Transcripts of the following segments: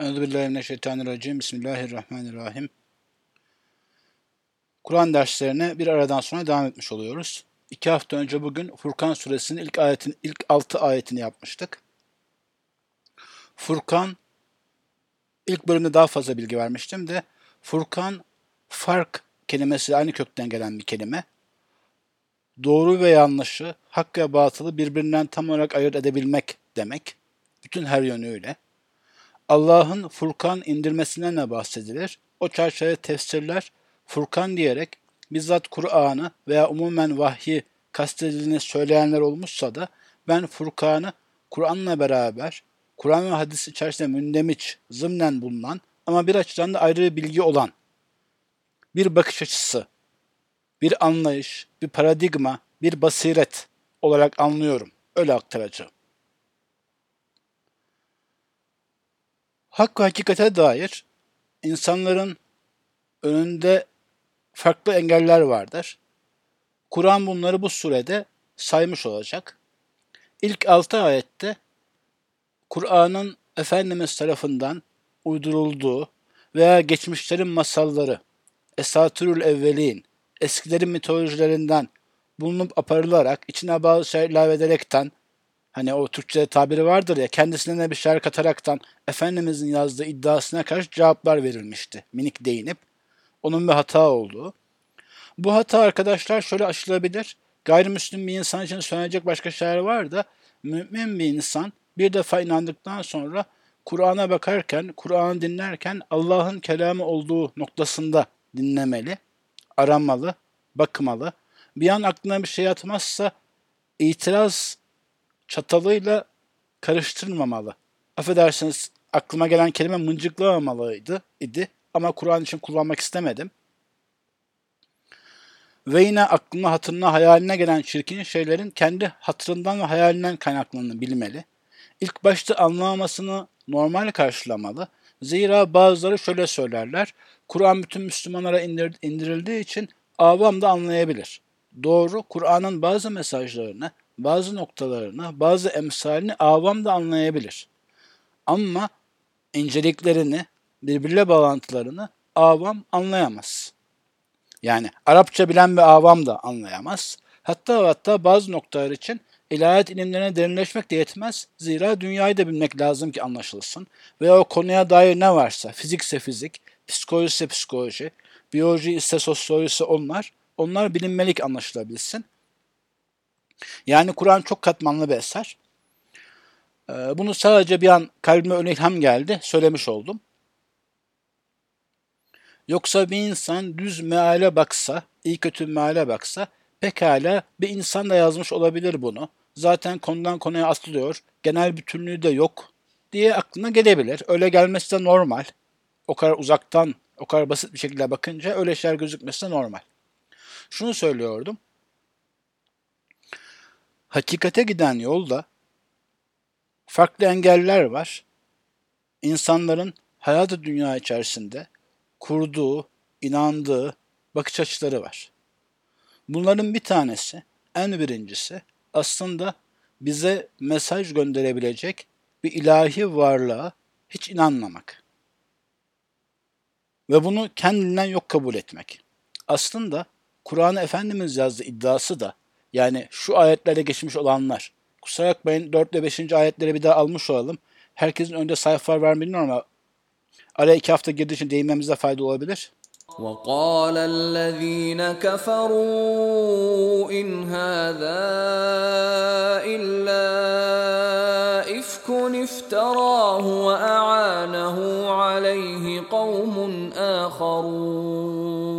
Euzubillahimineşşeytanirracim. Bismillahirrahmanirrahim. Kur'an derslerine bir aradan sonra devam etmiş oluyoruz. İki hafta önce bugün Furkan suresinin ilk ayetin ilk altı ayetini yapmıştık. Furkan ilk bölümde daha fazla bilgi vermiştim de Furkan fark kelimesi aynı kökten gelen bir kelime. Doğru ve yanlışı, hak ve batılı birbirinden tam olarak ayırt edebilmek demek. Bütün her yönüyle. Allah'ın Furkan indirmesinden ne bahsedilir? O çerçeve tefsirler Furkan diyerek bizzat Kur'an'ı veya umumen vahyi kastedildiğini söyleyenler olmuşsa da ben Furkan'ı Kur'an'la beraber Kur'an ve hadis içerisinde mündemiç, zımnen bulunan ama bir açıdan da ayrı bir bilgi olan bir bakış açısı, bir anlayış, bir paradigma, bir basiret olarak anlıyorum. Öyle aktaracağım. Hak ve hakikate dair insanların önünde farklı engeller vardır. Kur'an bunları bu surede saymış olacak. İlk altı ayette Kur'an'ın Efendimiz tarafından uydurulduğu veya geçmişlerin masalları, esatürül evvelin, eskilerin mitolojilerinden bulunup aparılarak, içine bazı şeyler ilave ederekten Hani o Türkçe tabiri vardır ya kendisine bir şeyler kataraktan Efendimizin yazdığı iddiasına karşı cevaplar verilmişti. Minik değinip onun bir hata olduğu. Bu hata arkadaşlar şöyle aşılabilir. Gayrimüslim bir insan için söyleyecek başka şeyler var da mümin bir insan bir defa inandıktan sonra Kur'an'a bakarken, Kur'an'ı dinlerken Allah'ın kelamı olduğu noktasında dinlemeli, aramalı, bakmalı. Bir an aklına bir şey atmazsa itiraz çatalıyla karıştırmamalı. Affedersiniz aklıma gelen kelime mıncıklamamalıydı idi ama Kur'an için kullanmak istemedim. Ve yine aklına, hatırına, hayaline gelen çirkin şeylerin kendi hatırından ve hayalinden kaynaklandığını bilmeli. İlk başta anlamamasını normal karşılamalı. Zira bazıları şöyle söylerler. Kur'an bütün Müslümanlara indirildiği için avam da anlayabilir. Doğru, Kur'an'ın bazı mesajlarını bazı noktalarını, bazı emsalini avam da anlayabilir. Ama inceliklerini, birbirle bağlantılarını avam anlayamaz. Yani Arapça bilen bir avam da anlayamaz. Hatta hatta bazı noktalar için ilahiyat ilimlerine derinleşmek de yetmez. Zira dünyayı da bilmek lazım ki anlaşılsın. Ve o konuya dair ne varsa, fizikse fizik, psikoloji ise psikoloji, biyoloji ise sosyoloji ise onlar, onlar bilinmelik anlaşılabilsin. Yani Kur'an çok katmanlı bir eser. Ee, bunu sadece bir an kalbime ön ilham geldi, söylemiş oldum. Yoksa bir insan düz meale baksa, iyi kötü meale baksa, pekala bir insan da yazmış olabilir bunu. Zaten konudan konuya atlıyor, genel bütünlüğü de yok diye aklına gelebilir. Öyle gelmesi de normal. O kadar uzaktan, o kadar basit bir şekilde bakınca öyle şeyler gözükmesi de normal. Şunu söylüyordum hakikate giden yolda farklı engeller var. İnsanların hayatı dünya içerisinde kurduğu, inandığı bakış açıları var. Bunların bir tanesi, en birincisi aslında bize mesaj gönderebilecek bir ilahi varlığa hiç inanmamak. Ve bunu kendinden yok kabul etmek. Aslında Kur'an'ı Efendimiz yazdı iddiası da yani şu ayetlerde geçmiş olanlar. Kusura bakmayın 4 ve 5. ayetleri bir daha almış olalım. Herkesin önünde sayfa var mı bilmiyorum ama araya iki hafta girdiği için değinmemizde fayda olabilir. وقال الذين كفروا إن هذا إلا إفك افتراه وأعانه عليه قوم آخرون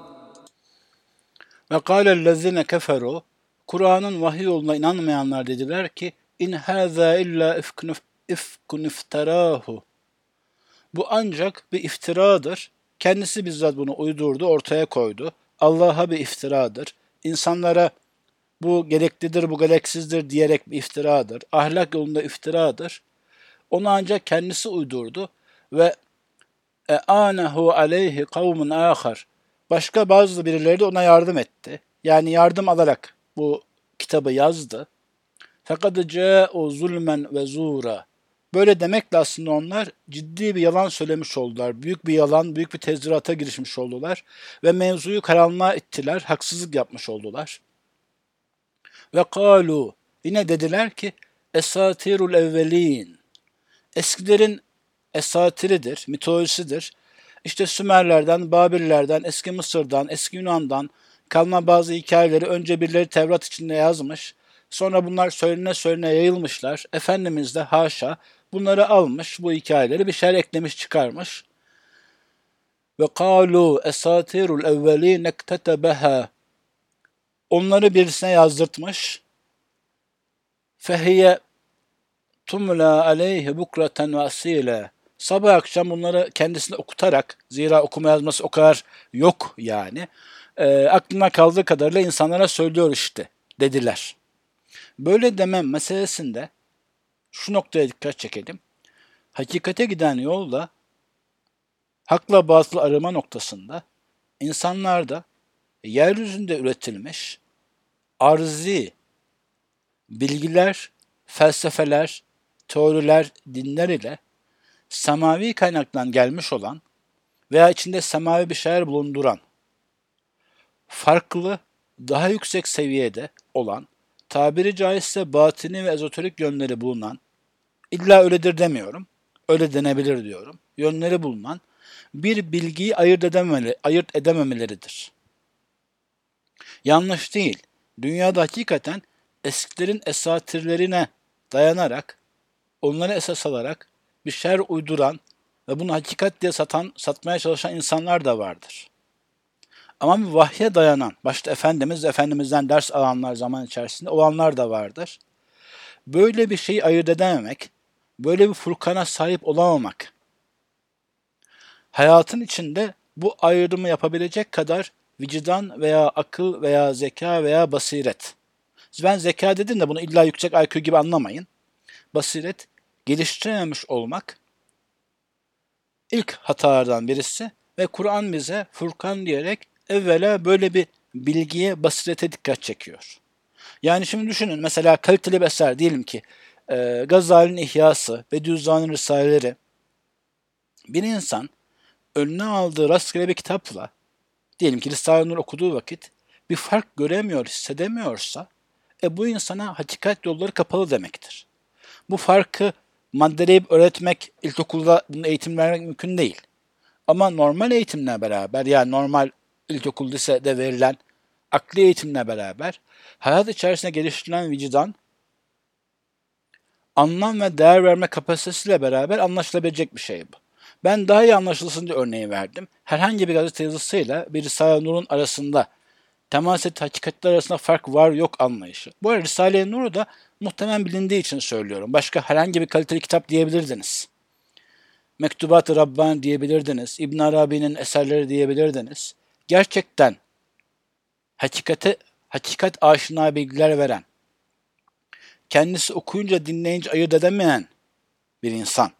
Ve kâlellezine keferu Kur'an'ın vahiy yoluna inanmayanlar dediler ki in hâzâ illa ifkun ifterahu Bu ancak bir iftiradır. Kendisi bizzat bunu uydurdu, ortaya koydu. Allah'a bir iftiradır. İnsanlara bu gereklidir, bu gereksizdir diyerek bir iftiradır. Ahlak yolunda iftiradır. Onu ancak kendisi uydurdu ve e anahu aleyhi kavmun ahar. Başka bazı birileri de ona yardım etti. Yani yardım alarak bu kitabı yazdı. Fakat o zulmen ve zura. Böyle demekle aslında onlar ciddi bir yalan söylemiş oldular. Büyük bir yalan, büyük bir tezirata girişmiş oldular. Ve mevzuyu karanlığa ittiler, haksızlık yapmış oldular. Ve kalu, yine dediler ki, esatirul evvelin. Eskilerin esatiridir, mitolojisidir. İşte Sümerlerden, Babillerden, eski Mısır'dan, eski Yunan'dan kalma bazı hikayeleri önce birileri Tevrat içinde yazmış. Sonra bunlar söylene söylene yayılmışlar. Efendimiz de haşa bunları almış, bu hikayeleri bir şeyler eklemiş çıkarmış. Ve kalu esatirul evvelin ektetebeha Onları birisine yazdırtmış. Fehiye tumla aleyhi bukraten ve asile. Sabah akşam bunları kendisine okutarak, zira okuma yazması o kadar yok yani, e, aklına kaldığı kadarıyla insanlara söylüyor işte dediler. Böyle demem meselesinde şu noktaya dikkat çekelim. Hakikate giden yolda hakla batıl arama noktasında insanlarda yeryüzünde üretilmiş arzi bilgiler, felsefeler, teoriler, dinler ile semavi kaynaktan gelmiş olan veya içinde semavi bir şeyler bulunduran, farklı, daha yüksek seviyede olan, tabiri caizse batini ve ezoterik yönleri bulunan, illa öyledir demiyorum, öyle denebilir diyorum, yönleri bulunan bir bilgiyi ayırt, edememeli, ayırt edememeleridir. Yanlış değil. Dünyada hakikaten eskilerin esatirlerine dayanarak, onları esas alarak bir şer uyduran ve bunu hakikat diye satan, satmaya çalışan insanlar da vardır. Ama bir vahye dayanan, başta Efendimiz Efendimiz'den ders alanlar zaman içerisinde olanlar da vardır. Böyle bir şeyi ayırt edememek, böyle bir furkana sahip olamamak, hayatın içinde bu ayrımı yapabilecek kadar vicdan veya akıl veya zeka veya basiret. Ben zeka dedim de bunu illa yüksek IQ gibi anlamayın. Basiret geliştirememiş olmak ilk hatalardan birisi ve Kur'an bize Furkan diyerek evvela böyle bir bilgiye, basirete dikkat çekiyor. Yani şimdi düşünün mesela kaliteli bir eser diyelim ki e, Gazali'nin İhyası, Bediüzzaman'ın Risaleleri bir insan önüne aldığı rastgele bir kitapla diyelim ki Risale-i Nur okuduğu vakit bir fark göremiyor, hissedemiyorsa e bu insana hakikat yolları kapalı demektir. Bu farkı maddeleyip öğretmek, ilkokulda bunu eğitim vermek mümkün değil. Ama normal eğitimle beraber yani normal ilkokul lisede verilen akli eğitimle beraber hayat içerisinde geliştirilen vicdan anlam ve değer verme kapasitesiyle beraber anlaşılabilecek bir şey bu. Ben daha iyi anlaşılsın diye örneği verdim. Herhangi bir gazete yazısıyla bir Risale-i Nur'un arasında temas et hakikatler arasında fark var yok anlayışı. Bu arada Risale-i Nur'u da muhtemelen bilindiği için söylüyorum. Başka herhangi bir kaliteli kitap diyebilirdiniz. Mektubat-ı Rabban diyebilirdiniz. İbn Arabi'nin eserleri diyebilirdiniz. Gerçekten hakikate hakikat aşina bilgiler veren, kendisi okuyunca dinleyince ayırt edemeyen bir insan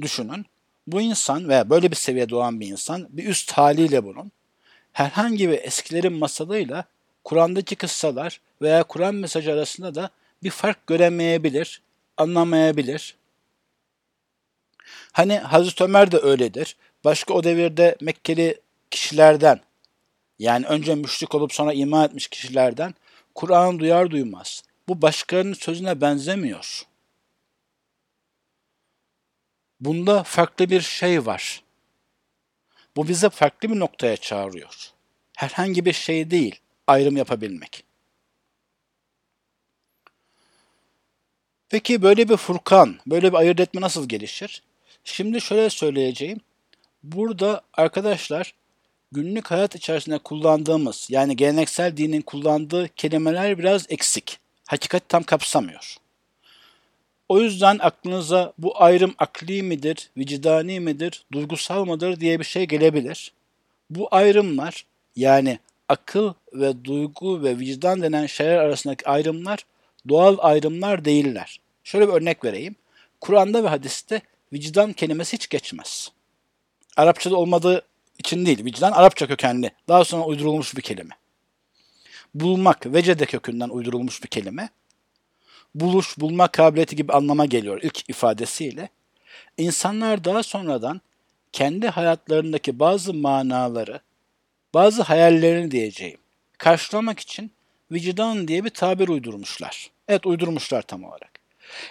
düşünün. Bu insan veya böyle bir seviyede olan bir insan bir üst haliyle bunun herhangi bir eskilerin masalıyla Kur'an'daki kıssalar veya Kur'an mesajı arasında da bir fark göremeyebilir, anlamayabilir. Hani Hazreti Ömer de öyledir. Başka o devirde Mekkeli kişilerden yani önce müşrik olup sonra iman etmiş kişilerden Kur'an duyar duymaz. Bu başkalarının sözüne benzemiyor. Bunda farklı bir şey var. Bu bize farklı bir noktaya çağırıyor. Herhangi bir şey değil ayrım yapabilmek. Peki böyle bir furkan, böyle bir ayırt etme nasıl gelişir? Şimdi şöyle söyleyeceğim. Burada arkadaşlar günlük hayat içerisinde kullandığımız yani geleneksel dinin kullandığı kelimeler biraz eksik. Hakikat tam kapsamıyor. O yüzden aklınıza bu ayrım akli midir, vicdani midir, duygusal mıdır diye bir şey gelebilir. Bu ayrımlar yani akıl ve duygu ve vicdan denen şeyler arasındaki ayrımlar doğal ayrımlar değiller. Şöyle bir örnek vereyim. Kur'an'da ve hadiste vicdan kelimesi hiç geçmez. Arapçada olmadığı için değil. Vicdan Arapça kökenli. Daha sonra uydurulmuş bir kelime. Bulmak, vecede kökünden uydurulmuş bir kelime. Buluş, bulma kabiliyeti gibi anlama geliyor ilk ifadesiyle. İnsanlar daha sonradan kendi hayatlarındaki bazı manaları, bazı hayallerini diyeceğim, karşılamak için vicdan diye bir tabir uydurmuşlar. Evet uydurmuşlar tam olarak.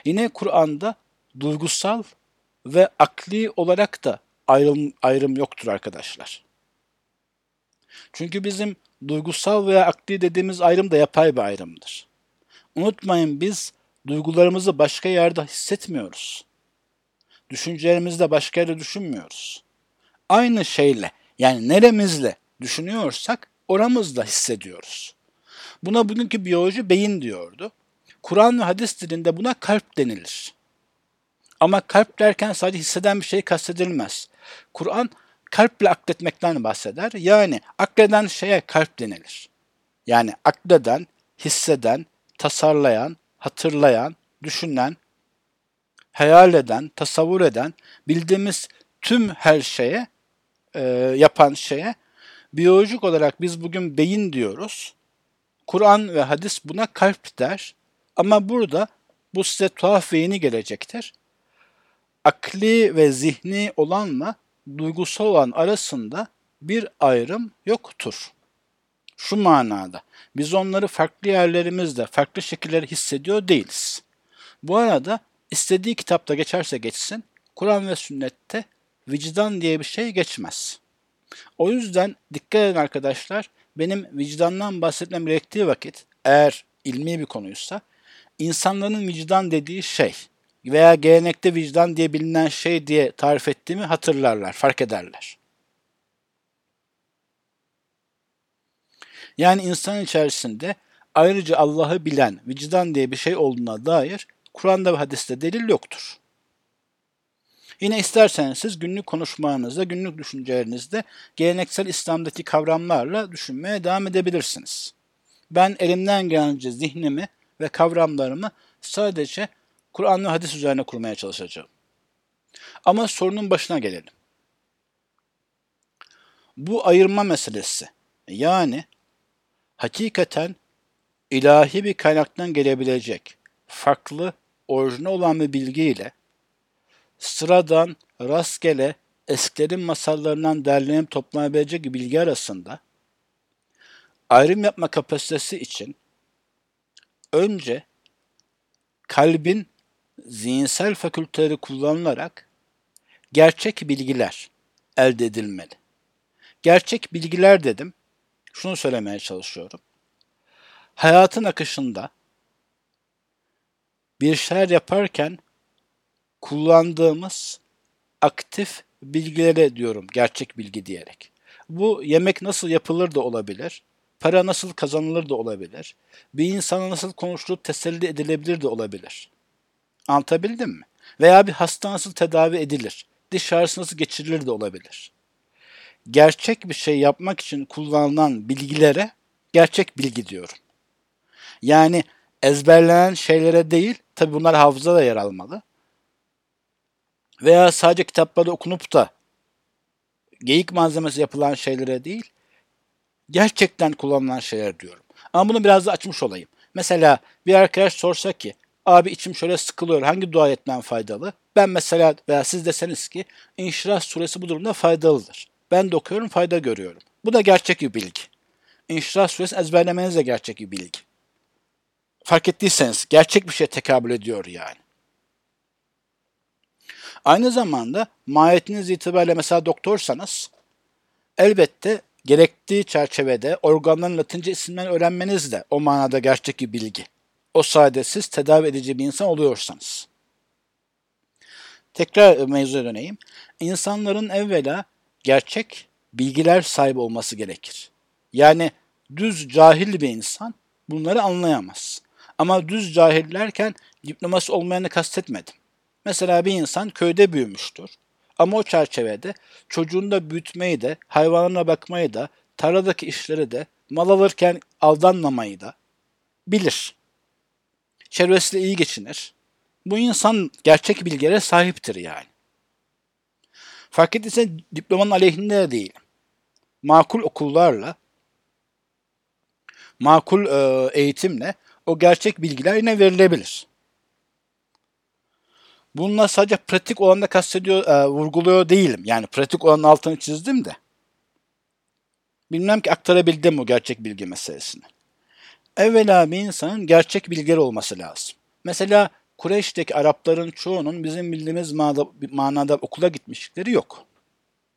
Yine Kur'an'da duygusal ve akli olarak da ayrım, ayrım yoktur arkadaşlar. Çünkü bizim duygusal veya akli dediğimiz ayrım da yapay bir ayrımdır. Unutmayın biz duygularımızı başka yerde hissetmiyoruz. Düşüncelerimizi de başka yerde düşünmüyoruz. Aynı şeyle yani neremizle düşünüyorsak oramızda hissediyoruz. Buna bugünkü biyoloji beyin diyordu. Kur'an ve hadis dilinde buna kalp denilir. Ama kalp derken sadece hisseden bir şey kastedilmez. Kur'an kalple akletmekten bahseder. Yani akleden şeye kalp denilir. Yani akleden, hisseden, tasarlayan, hatırlayan, düşünen, hayal eden, tasavvur eden, bildiğimiz tüm her şeye, e, yapan şeye biyolojik olarak biz bugün beyin diyoruz. Kur'an ve hadis buna kalp der. Ama burada bu size tuhaf ve yeni gelecektir. Akli ve zihni olanla duygusal olan arasında bir ayrım yoktur. Şu manada, biz onları farklı yerlerimizde, farklı şekilleri hissediyor değiliz. Bu arada istediği kitapta geçerse geçsin, Kur'an ve sünnette vicdan diye bir şey geçmez. O yüzden dikkat edin arkadaşlar, benim vicdandan bahsetmem gerektiği vakit, eğer ilmi bir konuysa, insanların vicdan dediği şey veya gelenekte vicdan diye bilinen şey diye tarif ettiğimi hatırlarlar, fark ederler. Yani insan içerisinde ayrıca Allah'ı bilen vicdan diye bir şey olduğuna dair Kur'an'da ve hadiste delil yoktur. Yine isterseniz siz günlük konuşmanızda, günlük düşüncelerinizde geleneksel İslam'daki kavramlarla düşünmeye devam edebilirsiniz. Ben elimden gelince zihnimi ve kavramlarımı sadece Kur'an ve hadis üzerine kurmaya çalışacağım. Ama sorunun başına gelelim. Bu ayırma meselesi yani hakikaten ilahi bir kaynaktan gelebilecek farklı, orijinal olan bir bilgiyle sıradan, rastgele, eskilerin masallarından derlenip toplanabilecek bilgi arasında ayrım yapma kapasitesi için önce kalbin zihinsel fakülteleri kullanılarak gerçek bilgiler elde edilmeli. Gerçek bilgiler dedim. Şunu söylemeye çalışıyorum. Hayatın akışında bir şeyler yaparken kullandığımız aktif bilgilere diyorum gerçek bilgi diyerek. Bu yemek nasıl yapılır da olabilir. Para nasıl kazanılır da olabilir. Bir insana nasıl konuşulup teselli edilebilir de olabilir. Anlatabildim mi? Veya bir hasta nasıl tedavi edilir? Diş ağrısı nasıl geçirilir de olabilir. Gerçek bir şey yapmak için kullanılan bilgilere gerçek bilgi diyorum. Yani ezberlenen şeylere değil, tabi bunlar hafızada da yer almalı. Veya sadece kitaplarda okunup da geyik malzemesi yapılan şeylere değil, gerçekten kullanılan şeyler diyorum. Ama bunu biraz da açmış olayım. Mesela bir arkadaş sorsa ki abi içim şöyle sıkılıyor hangi dua etmem faydalı? Ben mesela veya siz deseniz ki İnşirah suresi bu durumda faydalıdır. Ben de okuyorum fayda görüyorum. Bu da gerçek bir bilgi. İnşirah suresi ezberlemeniz de gerçek bir bilgi. Fark ettiyseniz gerçek bir şey tekabül ediyor yani. Aynı zamanda mahiyetiniz itibariyle mesela doktorsanız elbette gerektiği çerçevede organların latince isimlerini öğrenmeniz de o manada gerçek bir bilgi. O sayede siz tedavi edici bir insan oluyorsanız. Tekrar mevzuya döneyim. İnsanların evvela gerçek bilgiler sahibi olması gerekir. Yani düz cahil bir insan bunları anlayamaz. Ama düz cahillerken diploması olmayanı kastetmedim. Mesela bir insan köyde büyümüştür. Ama o çerçevede çocuğunu da büyütmeyi de, hayvanlarına bakmayı da, tarladaki işleri de, mal alırken aldanmamayı da bilir. Çevresiyle iyi geçinir. Bu insan gerçek bilgilere sahiptir yani. Fark ettiyse diplomanın aleyhinde de değil. Makul okullarla, makul e, eğitimle o gerçek bilgiler yine verilebilir. Bununla sadece pratik olanı kastediyor, e, vurguluyor değilim. Yani pratik olanın altını çizdim de. Bilmem ki aktarabildim o gerçek bilgi meselesini. Evvela bir insanın gerçek bilgileri olması lazım. Mesela Kureyş'teki Arapların çoğunun bizim bildiğimiz manada, manada okula gitmişlikleri yok.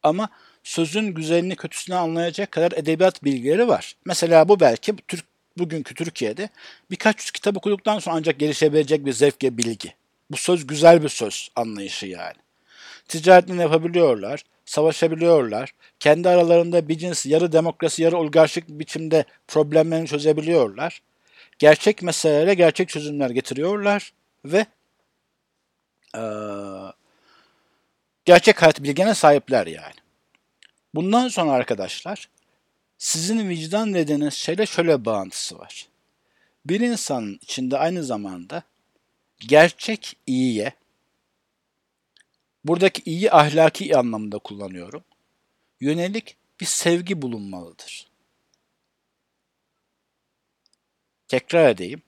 Ama sözün güzelini kötüsünü anlayacak kadar edebiyat bilgileri var. Mesela bu belki Türk bugünkü Türkiye'de birkaç yüz kitap okuduktan sonra ancak gelişebilecek bir zevk ve bilgi. Bu söz güzel bir söz anlayışı yani. Ticaretini yapabiliyorlar, savaşabiliyorlar, kendi aralarında bir cins yarı demokrasi yarı oligarşik biçimde problemlerini çözebiliyorlar. Gerçek meselelere gerçek çözümler getiriyorlar ve ee, gerçek hayat bilgine sahipler yani. Bundan sonra arkadaşlar sizin vicdan dediğiniz şeyle şöyle bağıntısı var. Bir insanın içinde aynı zamanda gerçek iyiye, buradaki iyi ahlaki anlamda kullanıyorum, yönelik bir sevgi bulunmalıdır. Tekrar edeyim.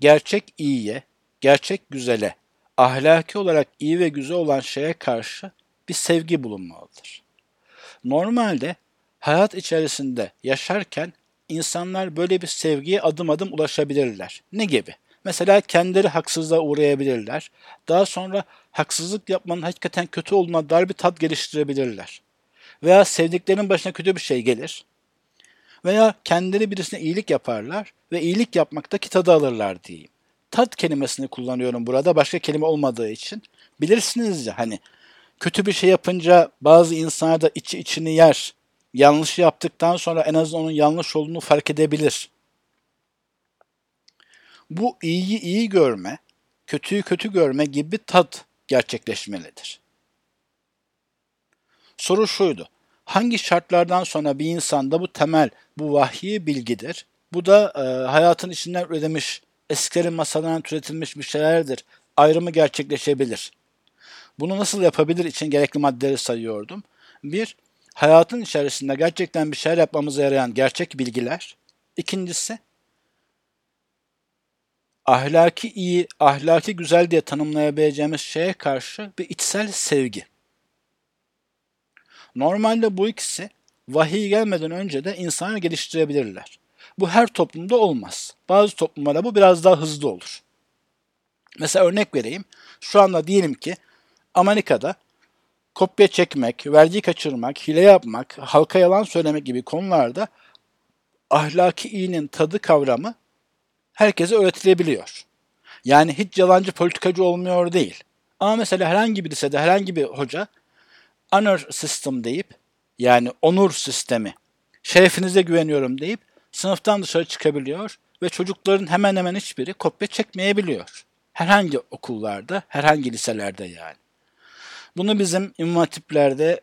Gerçek iyiye, gerçek güzele, ahlaki olarak iyi ve güzel olan şeye karşı bir sevgi bulunmalıdır. Normalde hayat içerisinde yaşarken insanlar böyle bir sevgiye adım adım ulaşabilirler. Ne gibi? Mesela kendileri haksızlığa uğrayabilirler. Daha sonra haksızlık yapmanın hakikaten kötü olduğuna dair bir tat geliştirebilirler. Veya sevdiklerinin başına kötü bir şey gelir. Veya kendileri birisine iyilik yaparlar ve iyilik yapmaktaki tadı alırlar diyeyim. Tat kelimesini kullanıyorum burada başka kelime olmadığı için. Bilirsiniz ya hani kötü bir şey yapınca bazı insanlar da içi içini yer. Yanlış yaptıktan sonra en azından onun yanlış olduğunu fark edebilir. Bu iyiyi iyi görme, kötüyü kötü görme gibi tat gerçekleşmelidir. Soru şuydu. Hangi şartlardan sonra bir insanda bu temel, bu vahyi bilgidir? Bu da e, hayatın içinden üretilmiş, eskilerin masalarından türetilmiş bir şeylerdir. Ayrımı gerçekleşebilir. Bunu nasıl yapabilir için gerekli maddeleri sayıyordum. Bir, hayatın içerisinde gerçekten bir şeyler yapmamıza yarayan gerçek bilgiler. İkincisi, ahlaki iyi, ahlaki güzel diye tanımlayabileceğimiz şeye karşı bir içsel sevgi. Normalde bu ikisi vahiy gelmeden önce de insanı geliştirebilirler. Bu her toplumda olmaz. Bazı toplumlarda bu biraz daha hızlı olur. Mesela örnek vereyim. Şu anda diyelim ki Amerika'da kopya çekmek, vergi kaçırmak, hile yapmak, halka yalan söylemek gibi konularda ahlaki iyinin tadı kavramı herkese öğretilebiliyor. Yani hiç yalancı politikacı olmuyor değil. Ama mesela herhangi bir lisede herhangi bir hoca honor system deyip yani onur sistemi, şerefinize güveniyorum deyip sınıftan dışarı çıkabiliyor ve çocukların hemen hemen hiçbiri kopya çekmeyebiliyor. Herhangi okullarda, herhangi liselerde yani. Bunu bizim imam hatiplerde,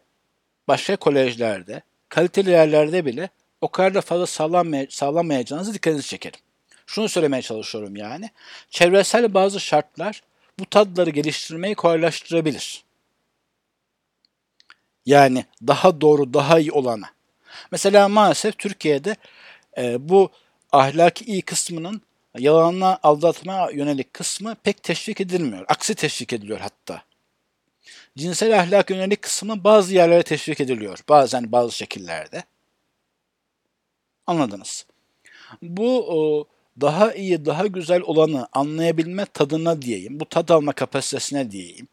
başka kolejlerde, kaliteli yerlerde bile o kadar da fazla sağlamay sağlamayacağınızı dikkatinizi çekerim. Şunu söylemeye çalışıyorum yani. Çevresel bazı şartlar bu tadları geliştirmeyi kolaylaştırabilir. Yani daha doğru, daha iyi olana. Mesela maalesef Türkiye'de e, bu ahlaki iyi kısmının yalanla aldatma yönelik kısmı pek teşvik edilmiyor. Aksi teşvik ediliyor hatta. Cinsel ahlak yönelik kısmı bazı yerlere teşvik ediliyor. Bazen bazı şekillerde. Anladınız. Bu o, daha iyi, daha güzel olanı anlayabilme tadına diyeyim. Bu tad alma kapasitesine diyeyim.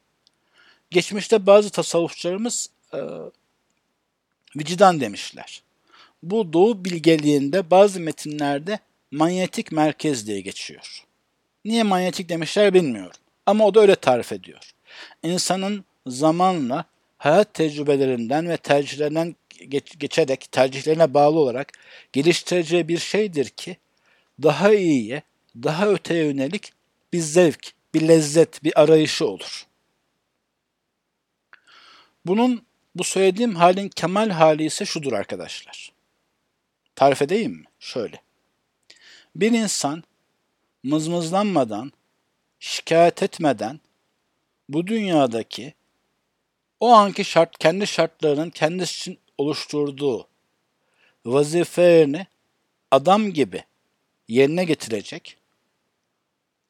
Geçmişte bazı tasavvufçularımız e, vicdan demişler. Bu doğu bilgeliğinde bazı metinlerde manyetik merkez diye geçiyor. Niye manyetik demişler bilmiyorum. Ama o da öyle tarif ediyor. İnsanın zamanla hayat tecrübelerinden ve tercihlerinden geç, geçerek tercihlerine bağlı olarak geliştireceği bir şeydir ki daha iyiye, daha öteye yönelik bir zevk, bir lezzet, bir arayışı olur. Bunun bu söylediğim halin kemal hali ise şudur arkadaşlar. Tarif edeyim mi? Şöyle. Bir insan mızmızlanmadan, şikayet etmeden bu dünyadaki o anki şart, kendi şartlarının kendisi için oluşturduğu vazifelerini adam gibi yerine getirecek,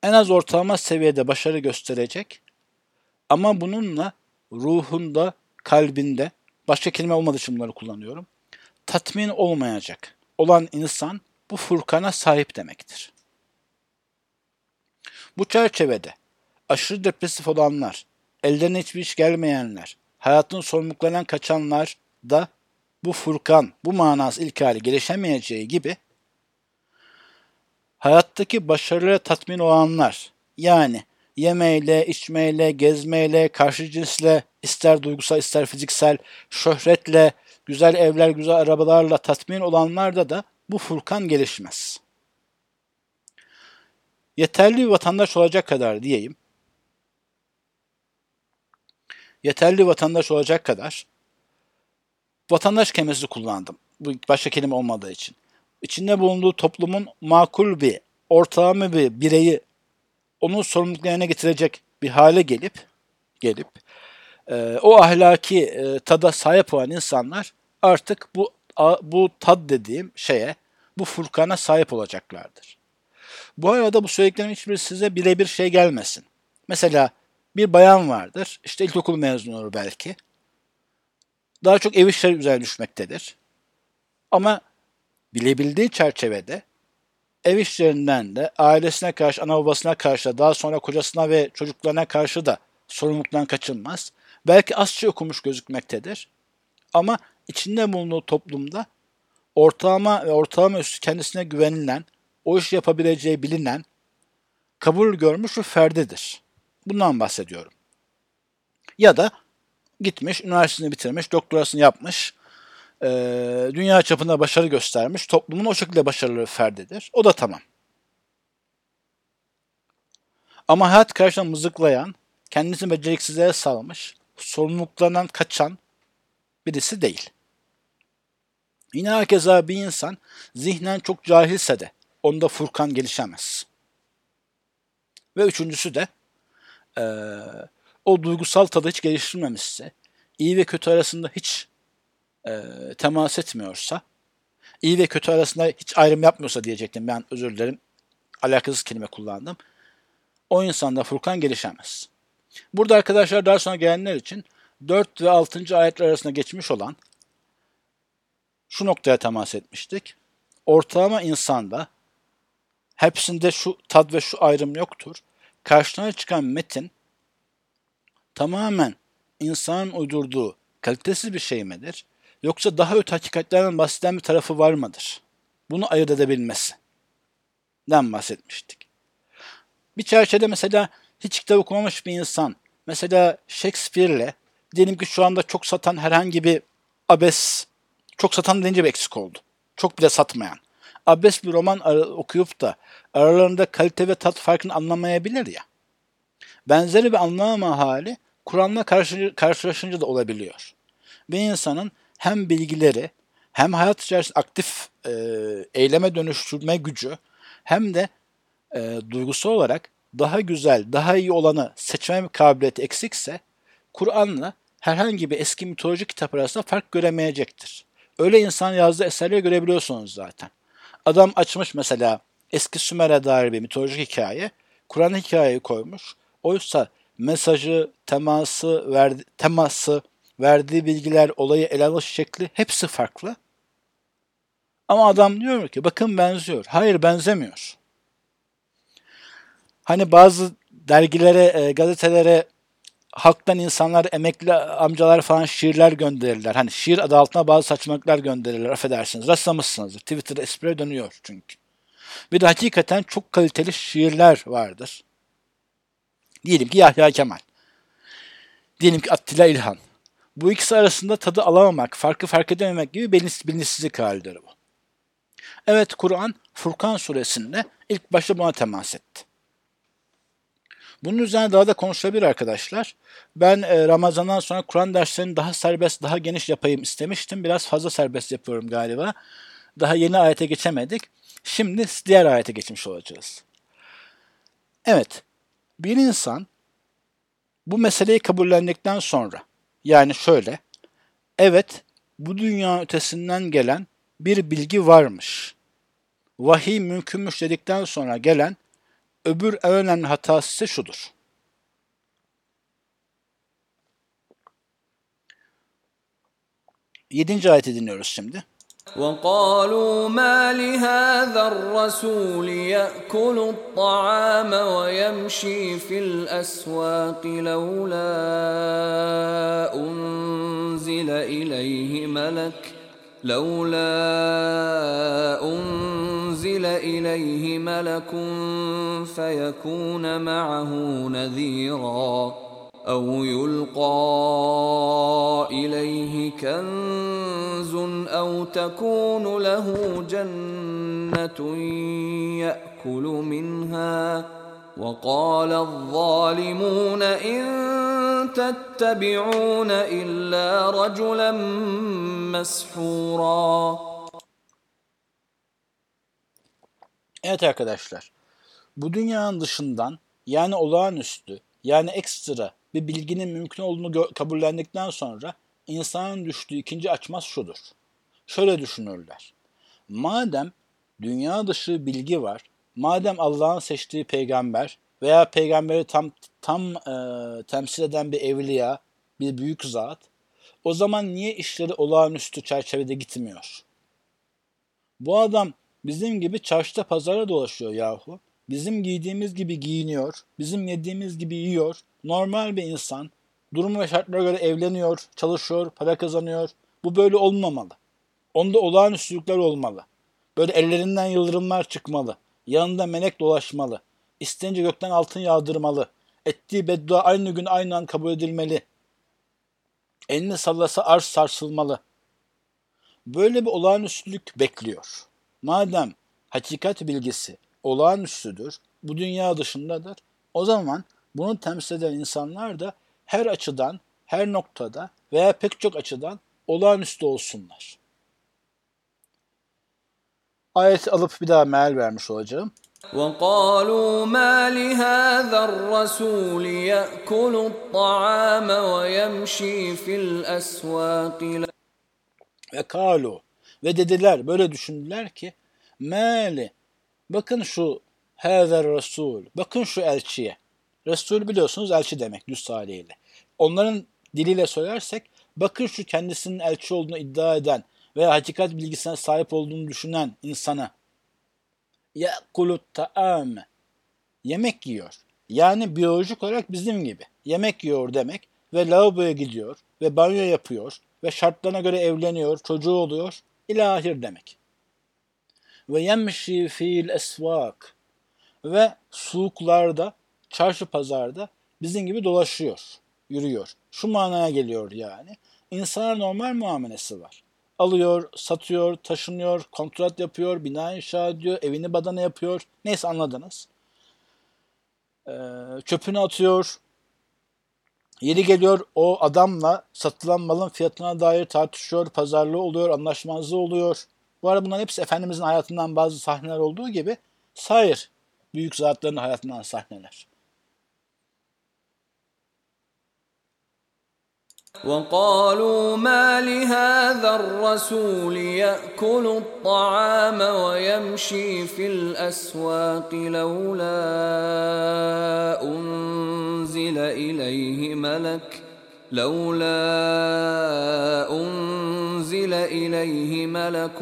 en az ortalama seviyede başarı gösterecek ama bununla ruhunda, kalbinde, başka kelime olmadığı için bunları kullanıyorum, tatmin olmayacak olan insan bu Furkan'a sahip demektir. Bu çerçevede aşırı depresif olanlar, elden hiçbir iş gelmeyenler, hayatın sorumluluklarından kaçanlar da bu Furkan, bu manası ilk hali gelişemeyeceği gibi hayattaki başarıya tatmin olanlar, yani yemeyle, içmeyle, gezmeyle, karşı cinsle, ister duygusal ister fiziksel, şöhretle, güzel evler, güzel arabalarla tatmin olanlarda da bu Furkan gelişmez. Yeterli bir vatandaş olacak kadar diyeyim. Yeterli vatandaş olacak kadar vatandaş kelimesi kullandım. Bu başka kelime olmadığı için. İçinde bulunduğu toplumun makul bir, ortalama bir bireyi onun sorumluluklarına getirecek bir hale gelip gelip e, o ahlaki e, tada sahip olan insanlar artık bu bu tad dediğim şeye, bu furkana sahip olacaklardır. Bu arada bu söylediklerim hiçbir size birebir şey gelmesin. Mesela bir bayan vardır, işte ilkokul mezunu olur belki. Daha çok ev işleri üzerine düşmektedir. Ama bilebildiği çerçevede ev işlerinden de ailesine karşı, ana babasına karşı daha sonra kocasına ve çocuklarına karşı da sorumluluktan kaçınmaz. Belki az şey okumuş gözükmektedir. Ama içinde bulunduğu toplumda ortalama ve ortalama üstü kendisine güvenilen, o iş yapabileceği bilinen, kabul görmüş bir ferdidir. Bundan bahsediyorum. Ya da gitmiş, üniversitesini bitirmiş, doktorasını yapmış, e, dünya çapında başarı göstermiş, toplumun o şekilde başarılı ferdidir. O da tamam. Ama hayat karşısında mızıklayan, kendisini beceriksizliğe salmış, sorumluluklarından kaçan birisi değil. Yine herkese bir insan zihnen çok cahilse de onda Furkan gelişemez. Ve üçüncüsü de e, o duygusal tadı hiç geliştirmemişse, iyi ve kötü arasında hiç e, temas etmiyorsa, iyi ve kötü arasında hiç ayrım yapmıyorsa diyecektim. Ben özür dilerim. Alakasız kelime kullandım. O insanda Furkan gelişemez. Burada arkadaşlar daha sonra gelenler için 4 ve 6. ayetler arasında geçmiş olan şu noktaya temas etmiştik. Ortalama insanda hepsinde şu tad ve şu ayrım yoktur. Karşına çıkan metin tamamen insanın uydurduğu kalitesiz bir şey midir? Yoksa daha öte hakikatlerden bahseden bir tarafı var mıdır? Bunu ayırt edebilmesi. Den bahsetmiştik. Bir çerçevede mesela hiç kitap okumamış bir insan, mesela Shakespeare'le diyelim ki şu anda çok satan herhangi bir abes, çok satan deyince bir eksik oldu. Çok bile satmayan. Abes bir roman okuyup da aralarında kalite ve tat farkını anlamayabilir ya. Benzeri bir anlamama hali Kur'an'la karşı, karşılaşınca da olabiliyor. Bir insanın hem bilgileri hem hayat içerisinde aktif e, eyleme dönüştürme gücü hem de e, duygusal olarak daha güzel, daha iyi olanı seçme kabiliyeti eksikse Kur'an'la herhangi bir eski mitolojik kitap arasında fark göremeyecektir. Öyle insan yazdığı eserleri görebiliyorsunuz zaten. Adam açmış mesela eski Sümer'e dair bir mitolojik hikaye, Kur'an hikayeyi koymuş. Oysa mesajı, teması, verdi, teması, verdiği bilgiler, olayı ele alış şekli hepsi farklı. Ama adam diyor ki bakın benziyor. Hayır benzemiyor. Hani bazı dergilere, e, gazetelere halktan insanlar, emekli amcalar falan şiirler gönderirler. Hani şiir adı altına bazı saçmalıklar gönderirler. Affedersiniz. Rastlamışsınızdır. Twitter'da espri dönüyor çünkü. Bir de hakikaten çok kaliteli şiirler vardır. Diyelim ki Yahya Kemal. Diyelim ki Attila İlhan. Bu ikisi arasında tadı alamamak, farkı fark edememek gibi bilinçsizlik halidir bu. Evet Kur'an Furkan suresinde ilk başta buna temas etti. Bunun üzerine daha da konuşabilir arkadaşlar. Ben e, Ramazan'dan sonra Kur'an derslerini daha serbest, daha geniş yapayım istemiştim. Biraz fazla serbest yapıyorum galiba. Daha yeni ayete geçemedik. Şimdi diğer ayete geçmiş olacağız. Evet, bir insan bu meseleyi kabullendikten sonra, yani şöyle, evet bu dünya ötesinden gelen bir bilgi varmış. Vahiy mümkünmüş dedikten sonra gelen öbür en önemli hatası ise şudur. Yedinci ayeti dinliyoruz şimdi. وقالوا ما لهذا الرسول ياكل الطعام ويمشي في الاسواق لولا انزل اليه ملك لولا أنزل إليه ملك فيكون معه نذيرا أو يلقى إليه كنز أو تكون له جنة يأكل منها وقال الظالمون إن تتبعون إلا رجلا مسحورا Evet arkadaşlar, bu dünyanın dışından yani olağanüstü yani ekstra bir bilginin mümkün olduğunu kabullendikten sonra insanın düştüğü ikinci açmaz şudur. Şöyle düşünürler. Madem dünya dışı bilgi var, madem Allah'ın seçtiği peygamber veya peygamberi tam tam e, temsil eden bir evliya, bir büyük zat, o zaman niye işleri olağanüstü çerçevede gitmiyor? Bu adam bizim gibi çarşıda pazara dolaşıyor yahu. Bizim giydiğimiz gibi giyiniyor, bizim yediğimiz gibi yiyor, normal bir insan durum ve şartlara göre evleniyor, çalışıyor, para kazanıyor. Bu böyle olmamalı. Onda olağanüstülükler olmalı. Böyle ellerinden yıldırımlar çıkmalı. Yanında melek dolaşmalı. İsteyince gökten altın yağdırmalı. Ettiği beddua aynı gün aynı an kabul edilmeli. Elini sallasa arz sarsılmalı. Böyle bir olağanüstülük bekliyor. Madem hakikat bilgisi olağanüstüdür, bu dünya dışındadır, o zaman bunu temsil eden insanlar da her açıdan, her noktada veya pek çok açıdan olağanüstü olsunlar Ayeti alıp bir daha meal vermiş olacağım. وقالوا ما لهذا الرسول يأكل الطعام ويمشي في الأسواق Ve kalu ve dediler böyle düşündüler ki mali bakın şu hazer rasul bakın şu elçiye Resul biliyorsunuz elçi demek düz haliyle. Onların diliyle söylersek bakın şu kendisinin elçi olduğunu iddia eden veya hakikat bilgisine sahip olduğunu düşünen insana ya'kulut ta'am yemek yiyor. Yani biyolojik olarak bizim gibi. Yemek yiyor demek ve lavaboya gidiyor ve banyo yapıyor ve şartlarına göre evleniyor, çocuğu oluyor. İlahir demek. Ve yemşi fil esvak ve suuklarda çarşı pazarda bizim gibi dolaşıyor, yürüyor. Şu manaya geliyor yani. İnsana normal muamelesi var. Alıyor, satıyor, taşınıyor, kontrat yapıyor, bina inşa ediyor, evini badana yapıyor. Neyse anladınız. Ee, çöpünü atıyor. Yeri geliyor o adamla satılan malın fiyatına dair tartışıyor, pazarlığı oluyor, anlaşmazlığı oluyor. Bu arada bunların hepsi Efendimizin hayatından bazı sahneler olduğu gibi sayır büyük zatların hayatından sahneler. وقالوا ما لهذا الرسول يأكل الطعام ويمشي في الأسواق لولا أنزل إليه ملك لولا أنزل إليه ملك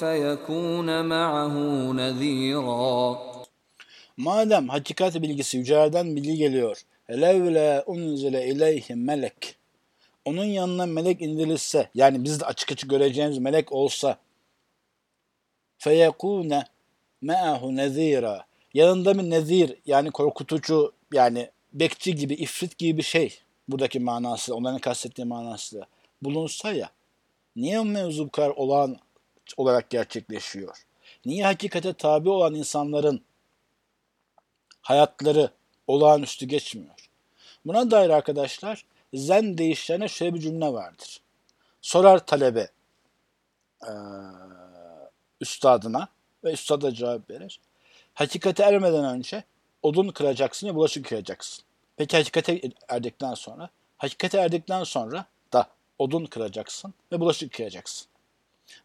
فيكون معه نذيرا Madem hakikat bilgisi yücelerden bilgi geliyor. Levle unzile ileyhim melek. Onun yanına melek indirilse, yani biz de açık açık göreceğimiz melek olsa, feyekune me'ahu nezira. Yanında bir nezir, yani korkutucu, yani bekçi gibi, ifrit gibi bir şey, buradaki manası, onların kastettiği manası bulunsa ya, niye mevzu bu kadar olan olarak gerçekleşiyor? Niye hakikate tabi olan insanların hayatları olağanüstü geçmiyor? Buna dair arkadaşlar zen değişlerine şöyle bir cümle vardır. Sorar talebe e, üstadına ve üstad da cevap verir. Hakikate ermeden önce odun kıracaksın ve bulaşık kıracaksın. Peki hakikate erdikten sonra? Hakikate erdikten sonra da odun kıracaksın ve bulaşık kıracaksın.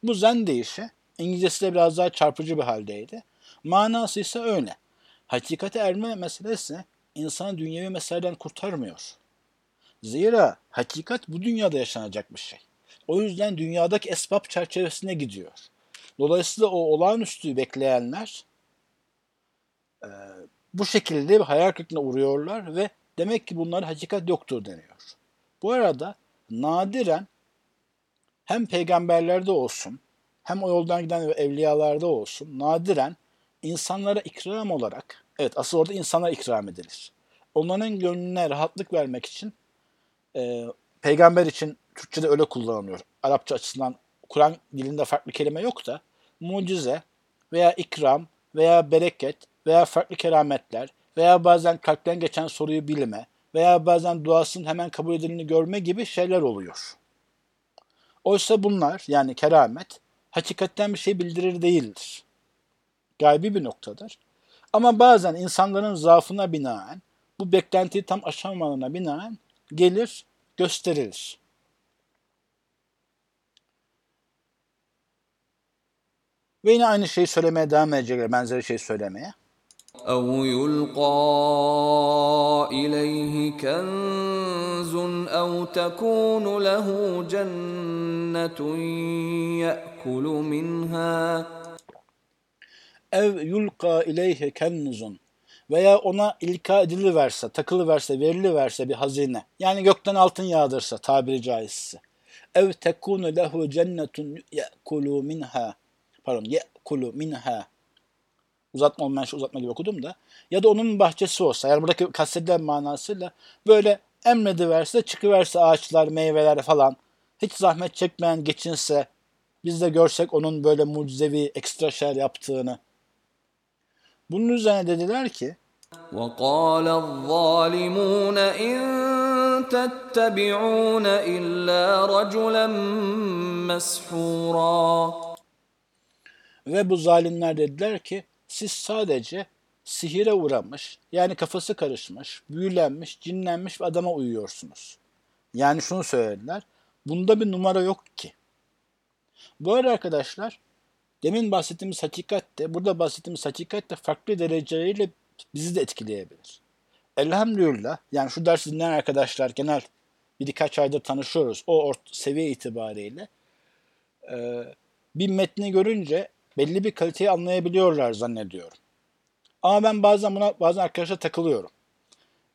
Bu zen deyişi İngilizcesi de biraz daha çarpıcı bir haldeydi. Manası ise öyle. Hakikate erme meselesi insanı dünyevi meseleden kurtarmıyor. Zira hakikat bu dünyada yaşanacak bir şey. O yüzden dünyadaki esbab çerçevesine gidiyor. Dolayısıyla o olağanüstü bekleyenler e, bu şekilde bir hayal kırıklığına uğruyorlar ve demek ki bunlar hakikat yoktur deniyor. Bu arada nadiren hem peygamberlerde olsun hem o yoldan giden evliyalarda olsun nadiren insanlara ikram olarak evet asıl orada insana ikram edilir. Onların gönlüne rahatlık vermek için e, peygamber için Türkçe'de öyle kullanılıyor. Arapça açısından Kur'an dilinde farklı kelime yok da mucize veya ikram veya bereket veya farklı kerametler veya bazen kalpten geçen soruyu bilme veya bazen duasının hemen kabul edildiğini görme gibi şeyler oluyor. Oysa bunlar yani keramet hakikatten bir şey bildirir değildir. Gaybi bir noktadır. Ama bazen insanların zaafına binaen, bu beklentiyi tam aşamalarına binaen gelir, gösterilir. Ve yine aynı şeyi söylemeye devam edecekler, benzeri şeyi söylemeye. أو يلقى إليه كنز أو تكون له جنة يأكل منها ev yulka ileyhe kennuzun veya ona ilka ediliverse, takılıverse, veriliverse bir hazine. Yani gökten altın yağdırsa tabiri caizse. Ev tekunu lehu cennetun ye'kulu minha. Pardon, ye'kulu minha. Uzatma olmayan şey uzatma gibi okudum da. Ya da onun bahçesi olsa, yani buradaki kastedilen manasıyla böyle emrediverse, çıkıverse ağaçlar, meyveler falan. Hiç zahmet çekmeyen geçinse, biz de görsek onun böyle mucizevi ekstra şeyler yaptığını. Bunun üzerine dediler ki وقال الظالمون إن تتبعون إلا رجلا مسحورا ve bu zalimler dediler ki siz sadece sihire uğramış, yani kafası karışmış, büyülenmiş, cinlenmiş bir adama uyuyorsunuz. Yani şunu söylediler, bunda bir numara yok ki. Bu arada arkadaşlar, demin bahsettiğimiz hakikat de, burada bahsettiğimiz hakikat de farklı dereceleriyle bizi de etkileyebilir. Elhamdülillah, yani şu dersi dinleyen arkadaşlar genel bir birkaç aydır tanışıyoruz. O ort seviye itibariyle e, bir metni görünce belli bir kaliteyi anlayabiliyorlar zannediyorum. Ama ben bazen buna bazen arkadaşlar takılıyorum.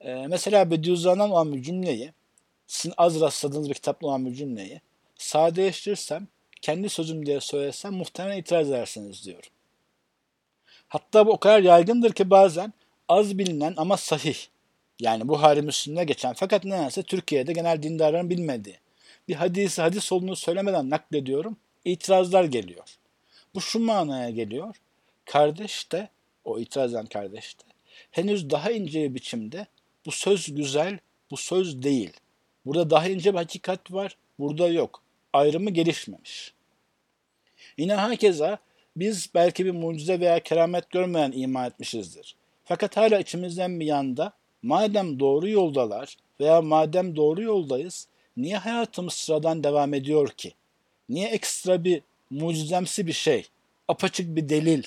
E, mesela Bediüzzaman'dan olan bir cümleyi, sizin az rastladığınız bir kitapta olan bir cümleyi sadeleştirirsem, kendi sözüm diye söylesem muhtemelen itiraz edersiniz diyorum. Hatta bu o kadar yaygındır ki bazen az bilinen ama sahih. Yani Buhari Müslim'de geçen fakat nedense Türkiye'de genel dindarların bilmediği bir hadisi hadis olduğunu söylemeden naklediyorum. İtirazlar geliyor. Bu şu manaya geliyor. Kardeş de, o itiraz eden kardeş de henüz daha ince bir biçimde bu söz güzel, bu söz değil. Burada daha ince bir hakikat var, burada yok. Ayrımı gelişmemiş. Yine herkese biz belki bir mucize veya keramet görmeyen iman etmişizdir. Fakat hala içimizden bir yanda madem doğru yoldalar veya madem doğru yoldayız niye hayatımız sıradan devam ediyor ki? Niye ekstra bir mucizemsi bir şey, apaçık bir delil,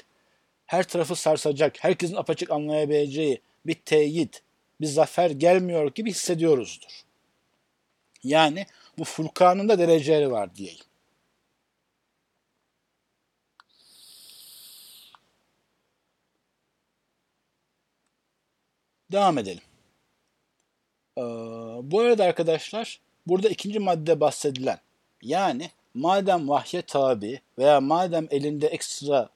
her tarafı sarsacak, herkesin apaçık anlayabileceği bir teyit, bir zafer gelmiyor gibi hissediyoruzdur. Yani bu Furkan'ın da dereceleri var diyeyim. Devam edelim. Ee, bu arada arkadaşlar burada ikinci madde bahsedilen yani madem vahye tabi veya madem elinde ekstra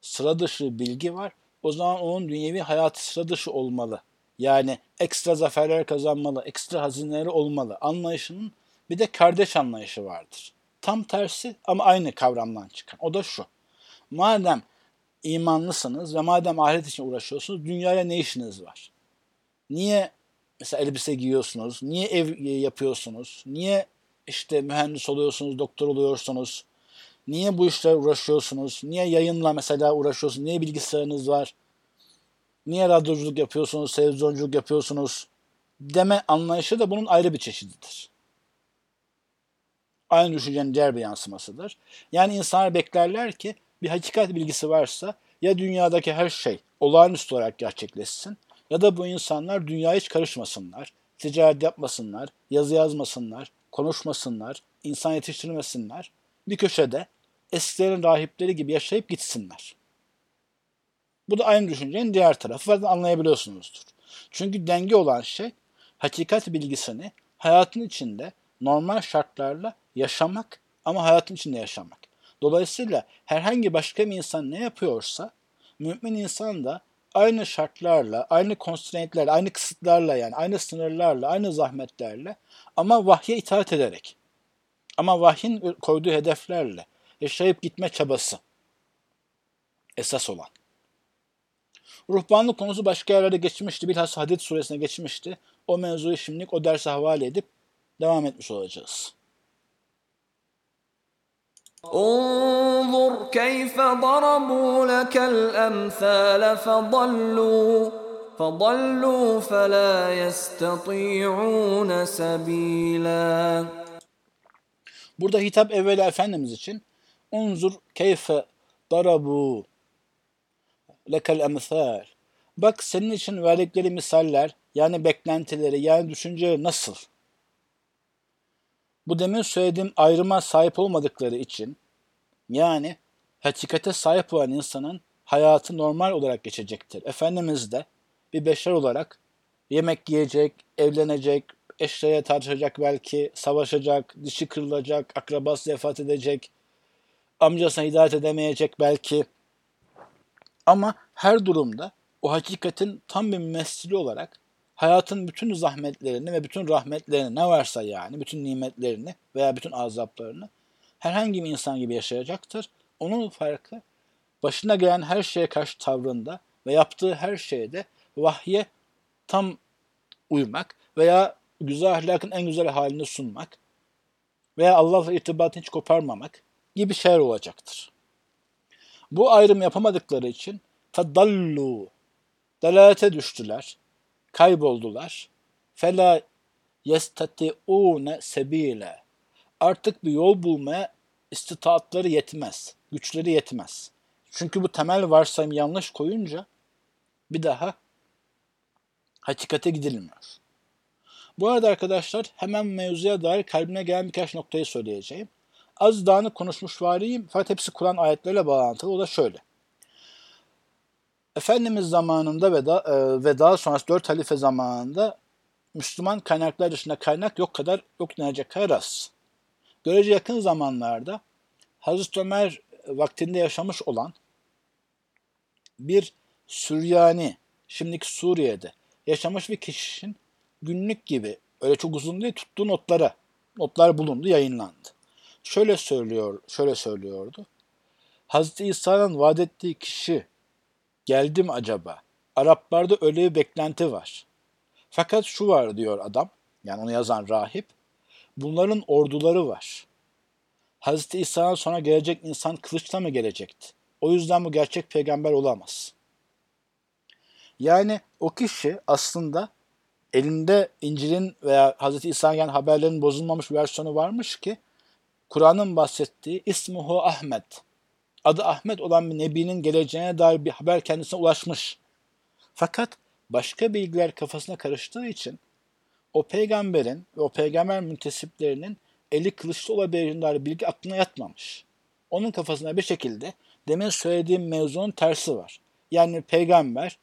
sıra dışı bilgi var o zaman onun dünyevi hayatı sıra dışı olmalı. Yani ekstra zaferler kazanmalı, ekstra hazineleri olmalı anlayışının bir de kardeş anlayışı vardır. Tam tersi ama aynı kavramdan çıkan. O da şu. Madem imanlısınız ve madem ahiret için uğraşıyorsunuz dünyaya ne işiniz var? Niye mesela elbise giyiyorsunuz? Niye ev yapıyorsunuz? Niye işte mühendis oluyorsunuz, doktor oluyorsunuz? Niye bu işler uğraşıyorsunuz? Niye yayınla mesela uğraşıyorsunuz? Niye bilgisayarınız var? Niye radyoculuk yapıyorsunuz, televizyonculuk yapıyorsunuz? Deme anlayışı da bunun ayrı bir çeşididir. Aynı düşüncenin diğer bir yansımasıdır. Yani insanlar beklerler ki bir hakikat bilgisi varsa ya dünyadaki her şey olağanüstü olarak gerçekleşsin ya da bu insanlar dünyaya hiç karışmasınlar, ticaret yapmasınlar, yazı yazmasınlar, konuşmasınlar, insan yetiştirmesinler. Bir köşede eskilerin rahipleri gibi yaşayıp gitsinler. Bu da aynı düşüncenin diğer tarafı. Zaten anlayabiliyorsunuzdur. Çünkü denge olan şey hakikat bilgisini hayatın içinde normal şartlarla yaşamak ama hayatın içinde yaşamak. Dolayısıyla herhangi başka bir insan ne yapıyorsa mümin insan da aynı şartlarla, aynı constraintlerle, aynı kısıtlarla yani aynı sınırlarla, aynı zahmetlerle ama vahye itaat ederek ama vahyin koyduğu hedeflerle yaşayıp gitme çabası esas olan. Ruhbanlık konusu başka yerlerde geçmişti. Bilhassa Hadid suresine geçmişti. O mevzuyu şimdilik o derse havale edip devam etmiş olacağız. انظر كيف ضربوا لك الأمثال فضلوا فضلوا فلا يستطيعون سبيلا Burada hitap evvela Efendimiz için unzur keyfe darabu lekel emsal. Bak senin için verdikleri misaller yani beklentileri yani düşünceleri nasıl? Bu demin söylediğim ayrıma sahip olmadıkları için yani hakikate sahip olan insanın hayatı normal olarak geçecektir. Efendimiz de bir beşer olarak yemek yiyecek, evlenecek, eşyaya tartışacak belki, savaşacak, dişi kırılacak, akrabası vefat edecek, amcasına hidayet edemeyecek belki. Ama her durumda o hakikatin tam bir mümessili olarak hayatın bütün zahmetlerini ve bütün rahmetlerini ne varsa yani bütün nimetlerini veya bütün azaplarını herhangi bir insan gibi yaşayacaktır. Onun farkı başına gelen her şeye karşı tavrında ve yaptığı her şeyde vahye tam uymak veya güzel ahlakın en güzel halini sunmak veya Allah'la irtibatını hiç koparmamak gibi şeyler olacaktır. Bu ayrım yapamadıkları için tadallu, delalete düştüler, kayboldular. Fela yestati'une sebile. Artık bir yol bulmaya istitaatları yetmez, güçleri yetmez. Çünkü bu temel varsayım yanlış koyunca bir daha hakikate gidilmiyor. Bu arada arkadaşlar hemen mevzuya dair kalbime gelen birkaç noktayı söyleyeceğim. Az dağınık konuşmuş variyim fakat hepsi Kur'an ayetlerle bağlantılı. O da şöyle. Efendimiz zamanında ve, da, e, ve daha sonrası dört halife zamanında Müslüman kaynaklar dışında kaynak yok kadar yok denecek kadar az. Görece yakın zamanlarda Hazreti Ömer vaktinde yaşamış olan bir Süryani, şimdiki Suriye'de yaşamış bir kişinin günlük gibi öyle çok uzun değil tuttuğu notlara notlar bulundu, yayınlandı. Şöyle söylüyor, şöyle söylüyordu. Hazreti İsa'nın vaat ettiği kişi geldi mi acaba? Araplarda öyle bir beklenti var. Fakat şu var diyor adam, yani onu yazan rahip. Bunların orduları var. Hazreti İsa'dan sonra gelecek insan kılıçla mı gelecekti? O yüzden bu gerçek peygamber olamaz. Yani o kişi aslında elinde İncil'in veya Hazreti İsa'nın yani haberlerin bozulmamış versiyonu varmış ki Kur'an'ın bahsettiği İsmuhu Ahmet adı Ahmet olan bir nebinin geleceğine dair bir haber kendisine ulaşmış. Fakat başka bilgiler kafasına karıştığı için o peygamberin ve o peygamber müntesiplerinin eli kılıçlı olabileceğine dair bilgi aklına yatmamış. Onun kafasına bir şekilde demin söylediğim mevzunun tersi var. Yani peygamber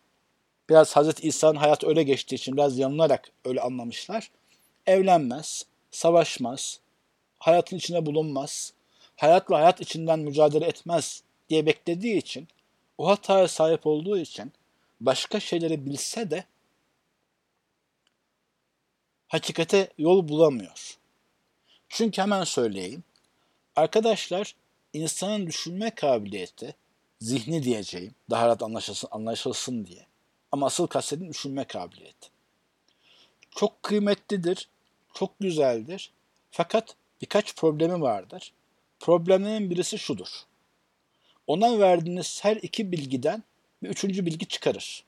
biraz Hazreti İsa'nın hayatı öyle geçtiği için biraz yanılarak öyle anlamışlar. Evlenmez, savaşmaz, hayatın içinde bulunmaz, hayatla hayat içinden mücadele etmez diye beklediği için, o hataya sahip olduğu için başka şeyleri bilse de hakikate yol bulamıyor. Çünkü hemen söyleyeyim. Arkadaşlar insanın düşünme kabiliyeti, zihni diyeceğim. Daha rahat anlaşılsın, anlaşılsın diye. Ama asıl kastedim düşünme kabiliyeti. Çok kıymetlidir, çok güzeldir. Fakat birkaç problemi vardır. Problemlerin birisi şudur. Ona verdiğiniz her iki bilgiden bir üçüncü bilgi çıkarır.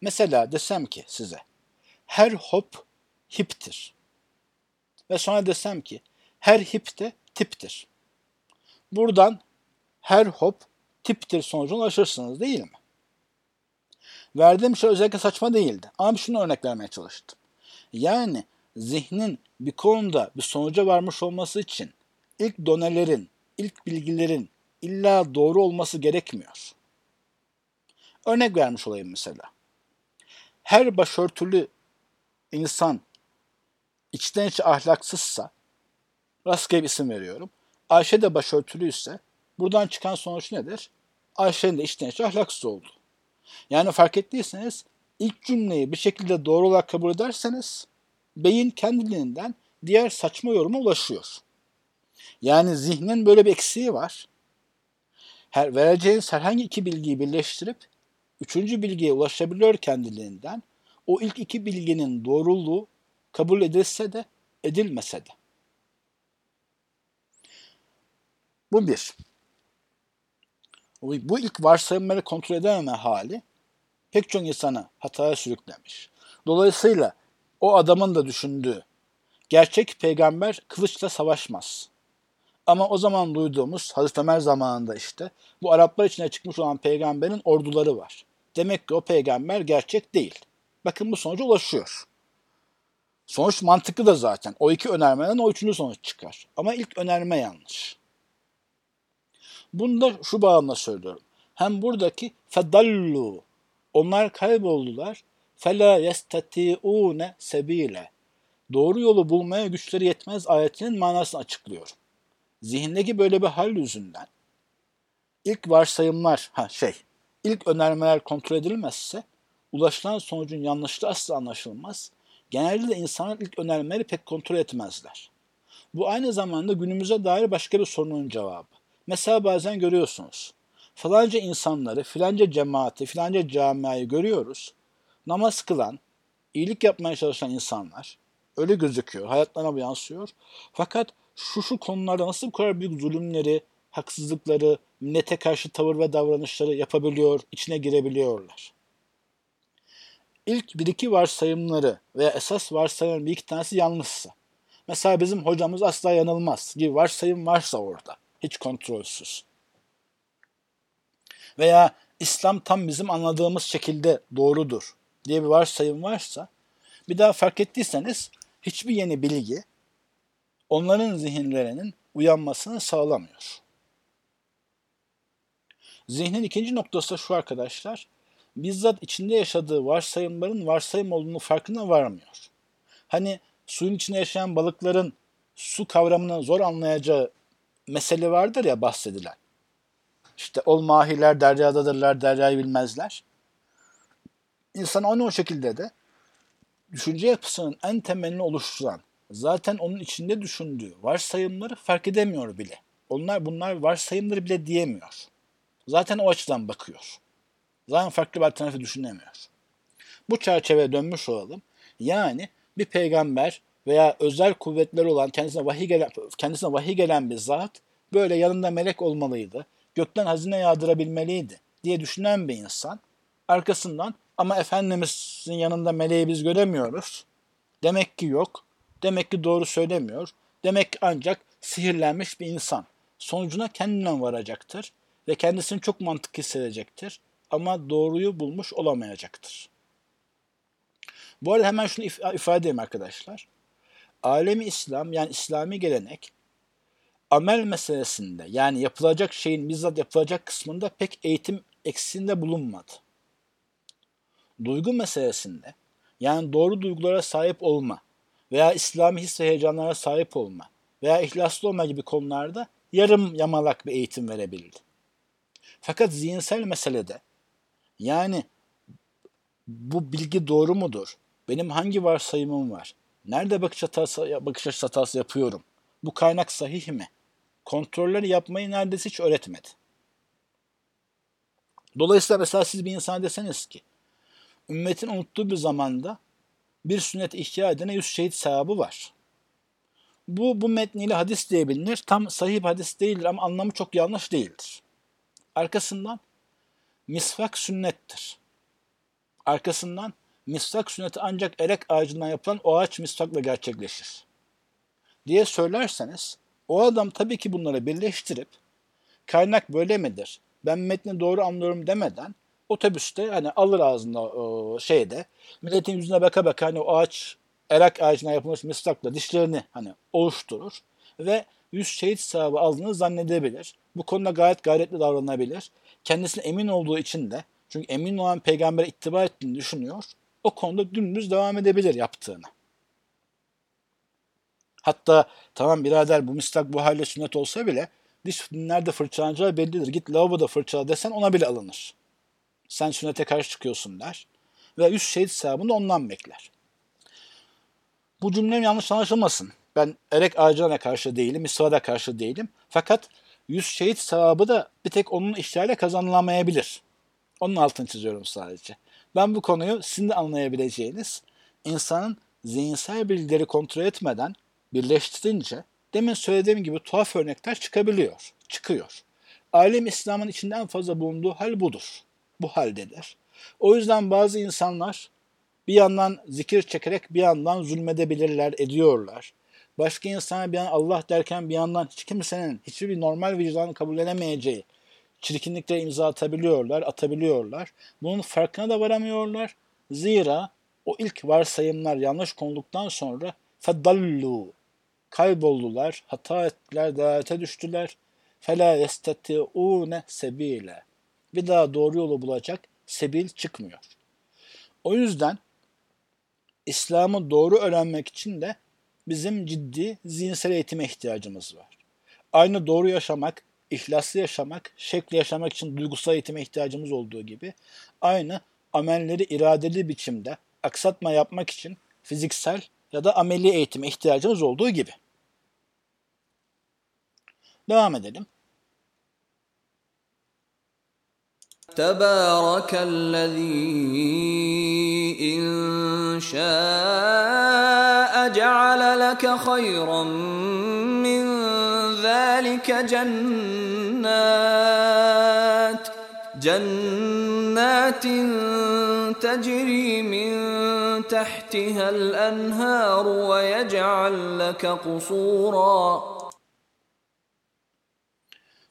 Mesela desem ki size her hop hiptir. Ve sonra desem ki her hip de tiptir. Buradan her hop tiptir sonucuna ulaşırsınız değil mi? Verdiğim şey özellikle saçma değildi. Ama şunu örnek vermeye çalıştım. Yani zihnin bir konuda bir sonuca varmış olması için ilk donelerin, ilk bilgilerin illa doğru olması gerekmiyor. Örnek vermiş olayım mesela. Her başörtülü insan içten içe ahlaksızsa, rastgele bir isim veriyorum. Ayşe de başörtülüyse buradan çıkan sonuç nedir? Ayşe'nin de içten içe ahlaksız oldu. Yani fark ettiyseniz ilk cümleyi bir şekilde doğru olarak kabul ederseniz beyin kendiliğinden diğer saçma yoruma ulaşıyor. Yani zihnin böyle bir eksiği var. Her, vereceğiniz herhangi iki bilgiyi birleştirip üçüncü bilgiye ulaşabiliyor kendiliğinden. O ilk iki bilginin doğruluğu kabul edilse de edilmese de. Bu bir. Bu ilk varsayımları kontrol edememe hali pek çok insanı hataya sürüklemiş. Dolayısıyla o adamın da düşündüğü gerçek peygamber kılıçla savaşmaz. Ama o zaman duyduğumuz Hazreti Ömer zamanında işte bu Araplar içine çıkmış olan peygamberin orduları var. Demek ki o peygamber gerçek değil. Bakın bu sonuca ulaşıyor. Sonuç mantıklı da zaten. O iki önermeden o üçüncü sonuç çıkar. Ama ilk önerme yanlış. Bunu da şu bağlamda söylüyorum. Hem buradaki fedallu onlar kayboldular. Fela yestati'une sebile. Doğru yolu bulmaya güçleri yetmez ayetinin manasını açıklıyor. Zihindeki böyle bir hal yüzünden ilk varsayımlar, ha şey, ilk önermeler kontrol edilmezse ulaşılan sonucun yanlışlığı asla anlaşılmaz. Genelde insanlar ilk önermeleri pek kontrol etmezler. Bu aynı zamanda günümüze dair başka bir sorunun cevabı. Mesela bazen görüyorsunuz. Falanca insanları, filanca cemaati, filanca camiayı görüyoruz. Namaz kılan, iyilik yapmaya çalışan insanlar. Öyle gözüküyor. Hayatlarına bu yansıyor. Fakat şu şu konularda nasıl bu kadar büyük zulümleri, haksızlıkları, millete karşı tavır ve davranışları yapabiliyor, içine girebiliyorlar. İlk bir iki varsayımları veya esas varsayımların bir iki tanesi yanlışsa, mesela bizim hocamız asla yanılmaz gibi varsayım varsa orada, hiç kontrolsüz. Veya İslam tam bizim anladığımız şekilde doğrudur diye bir varsayım varsa, bir daha fark ettiyseniz hiçbir yeni bilgi onların zihinlerinin uyanmasını sağlamıyor. Zihnin ikinci noktası şu arkadaşlar, bizzat içinde yaşadığı varsayımların varsayım olduğunu farkına varmıyor. Hani suyun içinde yaşayan balıkların su kavramını zor anlayacağı mesele vardır ya bahsedilen. İşte ol mahiler deryadadırlar, deryayı bilmezler. İnsan onu o şekilde de düşünce yapısının en temelini oluşturan, zaten onun içinde düşündüğü varsayımları fark edemiyor bile. Onlar bunlar varsayımları bile diyemiyor. Zaten o açıdan bakıyor. Zaten farklı bir alternatifi düşünemiyor. Bu çerçeveye dönmüş olalım. Yani bir peygamber veya özel kuvvetleri olan kendisine vahiy gelen, kendisine vahiy gelen bir zat böyle yanında melek olmalıydı. Gökten hazine yağdırabilmeliydi diye düşünen bir insan arkasından ama Efendimiz'in yanında meleği biz göremiyoruz. Demek ki yok. Demek ki doğru söylemiyor. Demek ki ancak sihirlenmiş bir insan. Sonucuna kendinden varacaktır ve kendisini çok mantık hissedecektir ama doğruyu bulmuş olamayacaktır. Bu arada hemen şunu if- ifade edeyim arkadaşlar. Alemi İslam yani İslami gelenek amel meselesinde yani yapılacak şeyin bizzat yapılacak kısmında pek eğitim eksiğinde bulunmadı. Duygu meselesinde yani doğru duygulara sahip olma veya İslami his ve heyecanlara sahip olma veya ihlaslı olma gibi konularda yarım yamalak bir eğitim verebildi. Fakat zihinsel meselede yani bu bilgi doğru mudur? Benim hangi varsayımım var? Nerede bakış hatası, bakış açısı hatası yapıyorum? Bu kaynak sahih mi? kontrolleri yapmayı neredeyse hiç öğretmedi. Dolayısıyla mesela siz bir insan deseniz ki ümmetin unuttuğu bir zamanda bir sünnet ihya edene yüz şehit sahabı var. Bu, bu metniyle hadis diye bilinir. Tam sahih hadis değildir ama anlamı çok yanlış değildir. Arkasından misvak sünnettir. Arkasından misvak sünneti ancak erek ağacından yapılan o ağaç misvakla gerçekleşir. Diye söylerseniz o adam tabii ki bunları birleştirip kaynak böyle midir? Ben metni doğru anlıyorum demeden otobüste hani alır ağzında o şeyde milletin yüzüne baka baka hani o ağaç erak ağacına yapılmış misvakla dişlerini hani oluşturur ve yüz şehit sahibi aldığını zannedebilir. Bu konuda gayet gayretli davranabilir. Kendisine emin olduğu için de çünkü emin olan peygambere ittiba ettiğini düşünüyor. O konuda dümdüz devam edebilir yaptığını. Hatta tamam birader bu mistak bu halde sünnet olsa bile diş nerede fırçalanacağı bellidir. Git lavaboda fırçala desen ona bile alınır. Sen sünnete karşı çıkıyorsun der. Ve yüz şehit sevabını ondan bekler. Bu cümlem yanlış anlaşılmasın. Ben erek ağacına karşı değilim, misvada karşı değilim. Fakat yüz şehit sevabı da bir tek onun işlerle kazanılamayabilir. Onun altını çiziyorum sadece. Ben bu konuyu sizin de anlayabileceğiniz insanın zihinsel bilgileri kontrol etmeden birleştirince demin söylediğim gibi tuhaf örnekler çıkabiliyor, çıkıyor. Alim İslam'ın içinde en fazla bulunduğu hal budur. Bu haldedir. O yüzden bazı insanlar bir yandan zikir çekerek bir yandan zulmedebilirler, ediyorlar. Başka insana bir an Allah derken bir yandan hiç kimsenin hiçbir normal vicdanı kabul edemeyeceği çirkinliklere imza atabiliyorlar, atabiliyorlar. Bunun farkına da varamıyorlar. Zira o ilk varsayımlar yanlış konulduktan sonra fedallu kayboldular, hata ettiler, dalalete düştüler. Fela yesteti'une sebile. Bir daha doğru yolu bulacak sebil çıkmıyor. O yüzden İslam'ı doğru öğrenmek için de bizim ciddi zihinsel eğitime ihtiyacımız var. Aynı doğru yaşamak, ihlaslı yaşamak, şekli yaşamak için duygusal eğitime ihtiyacımız olduğu gibi aynı amelleri iradeli biçimde aksatma yapmak için fiziksel ya da ameli eğitime ihtiyacımız olduğu gibi. Devam edelim. تبارك الذي إن شاء جعل لك خيرا من ذلك جنات جنات تجري من تحتها الأنهار ويجعل لك قصورا.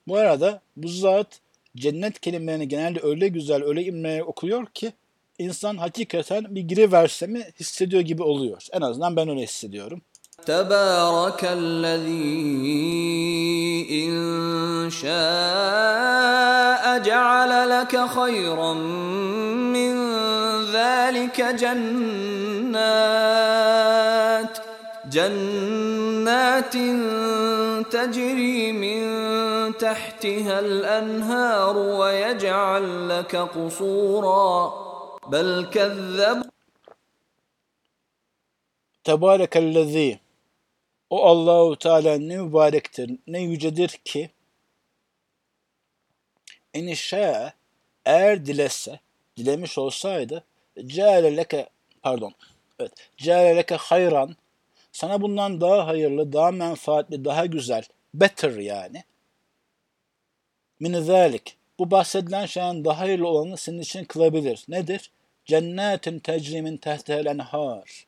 Bu arada bu zat cennet kelimelerini genelde öyle güzel, öyle imreye okuyor ki insan hakikaten bir giriverse mi hissediyor gibi oluyor. En azından ben öyle hissediyorum. تبارك الذي إن شاء جعل لك خيرا من ذلك جنات جنات تجري من تحتها الأنهار ويجعل لك قصورا بل كذبوا Tebarekellezi o Allahu Teala ne mübarektir, ne yücedir ki enişe eğer dilese, dilemiş olsaydı ceale leke pardon evet ceale leke hayran sana bundan daha hayırlı, daha menfaatli, daha güzel, better yani. Min zalik. Bu bahsedilen şeyin daha hayırlı olanı senin için kılabilir. Nedir? Cennetin tecrimin tehtel enhar.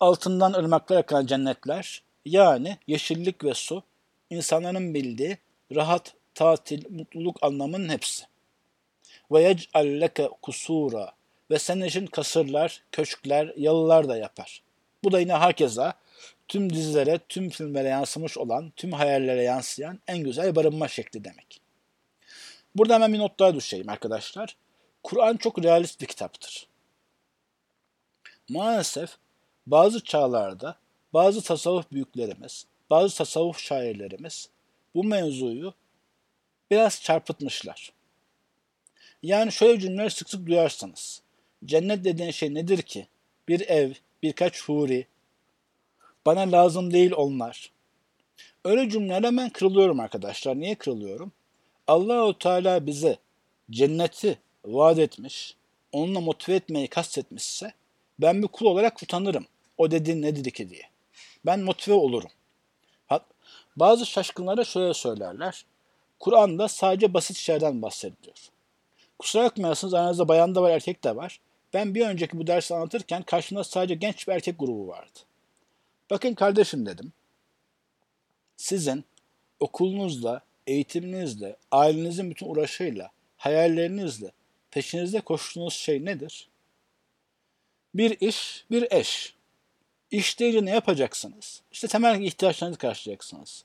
Altından ırmaklar akan cennetler, yani yeşillik ve su, insanların bildiği rahat, tatil, mutluluk anlamının hepsi. Ve yec'al leke kusura ve senin için kasırlar, köşkler, yalılar da yapar. Bu da yine herkese tüm dizilere, tüm filmlere yansımış olan, tüm hayallere yansıyan en güzel barınma şekli demek. Burada hemen bir not daha düşeyim arkadaşlar. Kur'an çok realist bir kitaptır. Maalesef bazı çağlarda bazı tasavvuf büyüklerimiz, bazı tasavvuf şairlerimiz bu mevzuyu biraz çarpıtmışlar. Yani şöyle cümleler sık sık duyarsanız. Cennet dediğin şey nedir ki? Bir ev, birkaç huri. Bana lazım değil onlar. Öyle cümlelerle ben kırılıyorum arkadaşlar. Niye kırılıyorum? Allahu Teala bize cenneti vaat etmiş, onunla motive etmeyi kastetmişse ben bir kul olarak utanırım. O dediğin ne dedi ki diye. Ben motive olurum. Bazı şaşkınlara şöyle söylerler. Kur'an'da sadece basit şeylerden bahsediliyor. Kusura bakmayasınız aranızda bayan da var erkek de var. Ben bir önceki bu dersi anlatırken karşımda sadece genç bir erkek grubu vardı. Bakın kardeşim dedim. Sizin okulunuzla, eğitiminizle, ailenizin bütün uğraşıyla, hayallerinizle peşinizde koştuğunuz şey nedir? Bir iş, bir eş. İş deyince ne yapacaksınız? İşte temel ihtiyaçlarınızı karşılayacaksınız.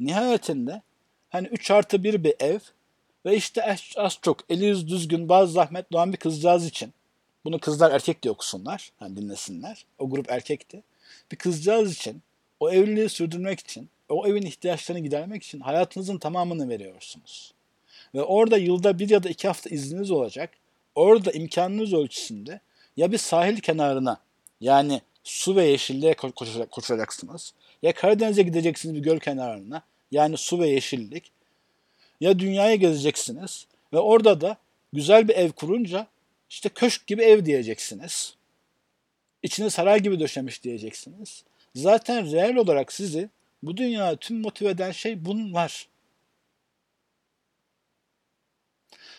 Nihayetinde hani 3 artı 1 bir ev ve işte az çok eli düzgün bazı zahmet doğan bir kızcağız için bunu kızlar erkek diye okusunlar, hani dinlesinler. O grup erkekti. Bir kızcağız için, o evliliği sürdürmek için, o evin ihtiyaçlarını gidermek için hayatınızın tamamını veriyorsunuz. Ve orada yılda bir ya da iki hafta izniniz olacak. Orada imkanınız ölçüsünde ya bir sahil kenarına yani su ve yeşilliğe koşacaksınız. Ya Karadeniz'e gideceksiniz bir göl kenarına yani su ve yeşillik. Ya dünyaya gezeceksiniz ve orada da güzel bir ev kurunca işte köşk gibi ev diyeceksiniz. İçine saray gibi döşemiş diyeceksiniz. Zaten reel olarak sizi bu dünyada tüm motive eden şey bunlar.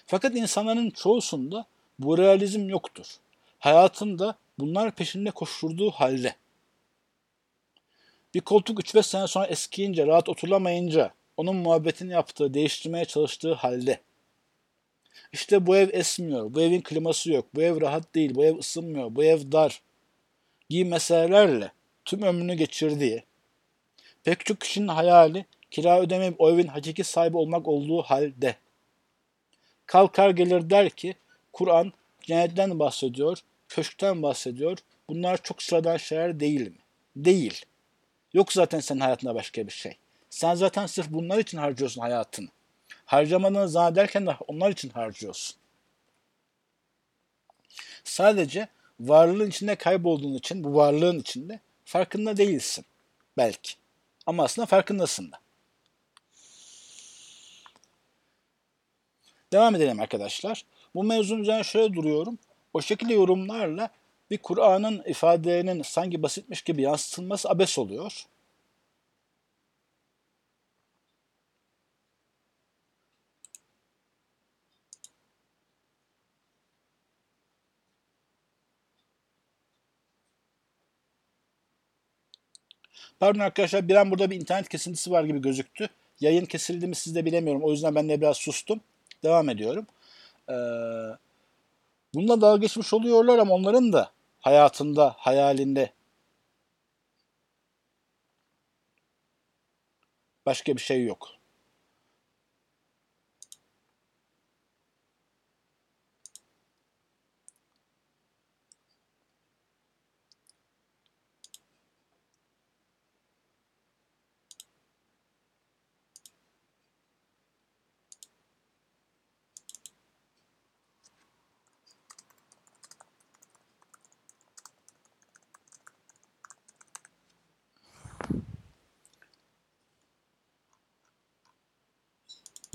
Fakat insanların çoğusunda bu realizm yoktur. Hayatında bunlar peşinde koşturduğu halde. Bir koltuk 3-5 sene sonra eskiyince, rahat oturamayınca, onun muhabbetini yaptığı, değiştirmeye çalıştığı halde. İşte bu ev esmiyor, bu evin kliması yok, bu ev rahat değil, bu ev ısınmıyor, bu ev dar gibi meselelerle tüm ömrünü geçirdiği, pek çok kişinin hayali kira ödemeyip o evin hakiki sahibi olmak olduğu halde. Kalkar gelir der ki Kur'an cennetten bahsediyor, köşkten bahsediyor. Bunlar çok sıradan şeyler değil mi? Değil. Yok zaten senin hayatında başka bir şey. Sen zaten sırf bunlar için harcıyorsun hayatını. Harcamadığını zannederken de onlar için harcıyorsun. Sadece varlığın içinde kaybolduğun için, bu varlığın içinde farkında değilsin. Belki. Ama aslında farkındasın da. Devam edelim arkadaşlar. Bu mevzunun üzerine şöyle duruyorum. O şekilde yorumlarla bir Kur'an'ın ifadelerinin sanki basitmiş gibi yansıtılması abes oluyor. Pardon arkadaşlar bir an burada bir internet kesintisi var gibi gözüktü. Yayın kesildi mi siz de bilemiyorum. O yüzden ben de biraz sustum. Devam ediyorum. Ee, bununla dalga geçmiş oluyorlar ama onların da hayatında, hayalinde başka bir şey yok.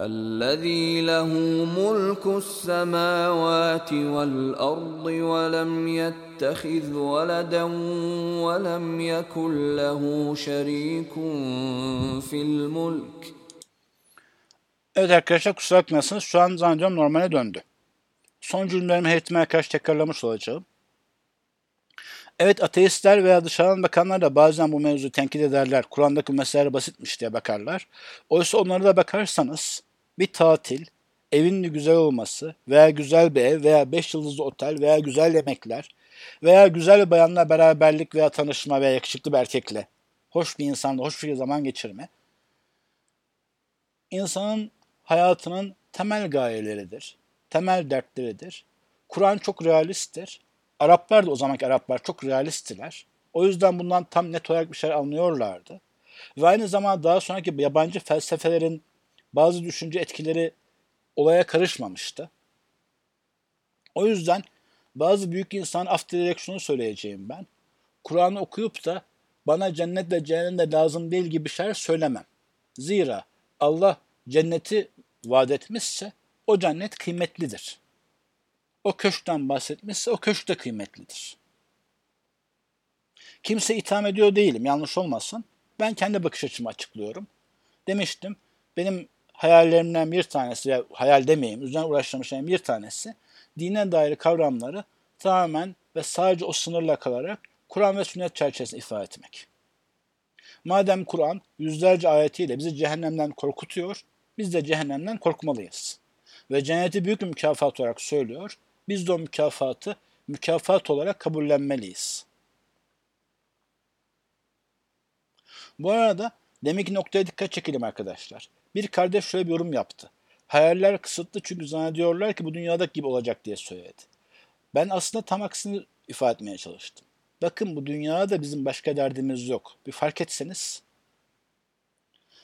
الذي له ملك السماوات والارض ولم يتخذ ولدا ولم يكن له شريك في الملك Evet arkadaşlar kusura bakmasınız. Şu an zannediyorum normale döndü. Son cümlelerimi heyetime karşı tekrarlamış olacağım. Evet ateistler veya dışarıdan bakanlar da bazen bu mevzuyu tenkit ederler. Kur'an'daki meseleler basitmiş diye bakarlar. Oysa onlara da bakarsanız bir tatil, evin güzel olması veya güzel bir ev veya beş yıldızlı otel veya güzel yemekler veya güzel bir bayanla beraberlik veya tanışma veya yakışıklı bir erkekle hoş bir insanla hoş bir zaman geçirme insanın hayatının temel gayeleridir, temel dertleridir. Kur'an çok realisttir. Araplar da o zamanki Araplar çok realisttiler. O yüzden bundan tam net olarak bir şeyler anlıyorlardı. Ve aynı zamanda daha sonraki yabancı felsefelerin bazı düşünce etkileri olaya karışmamıştı. O yüzden bazı büyük insan af dilerek şunu söyleyeceğim ben. Kur'an'ı okuyup da bana cennet ve cehennem de lazım değil gibi şeyler söylemem. Zira Allah cenneti vaat etmişse o cennet kıymetlidir. O köşkten bahsetmişse o köşk de kıymetlidir. Kimse itham ediyor değilim yanlış olmasın. Ben kendi bakış açımı açıklıyorum. Demiştim benim hayallerimden bir tanesi, ya hayal demeyeyim, üzerine uğraştığım şeyin bir tanesi dine dair kavramları tamamen ve sadece o sınırla kalarak Kur'an ve sünnet çerçevesinde ifade etmek. Madem Kur'an yüzlerce ayetiyle bizi cehennemden korkutuyor, biz de cehennemden korkmalıyız. Ve cenneti büyük mükafat olarak söylüyor, biz de o mükafatı mükafat olarak kabullenmeliyiz. Bu arada demek ki noktaya dikkat çekelim arkadaşlar. Bir kardeş şöyle bir yorum yaptı. Hayaller kısıtlı çünkü zannediyorlar ki bu dünyadaki gibi olacak diye söyledi. Ben aslında tam aksini ifade etmeye çalıştım. Bakın bu dünyada bizim başka derdimiz yok. Bir fark etseniz.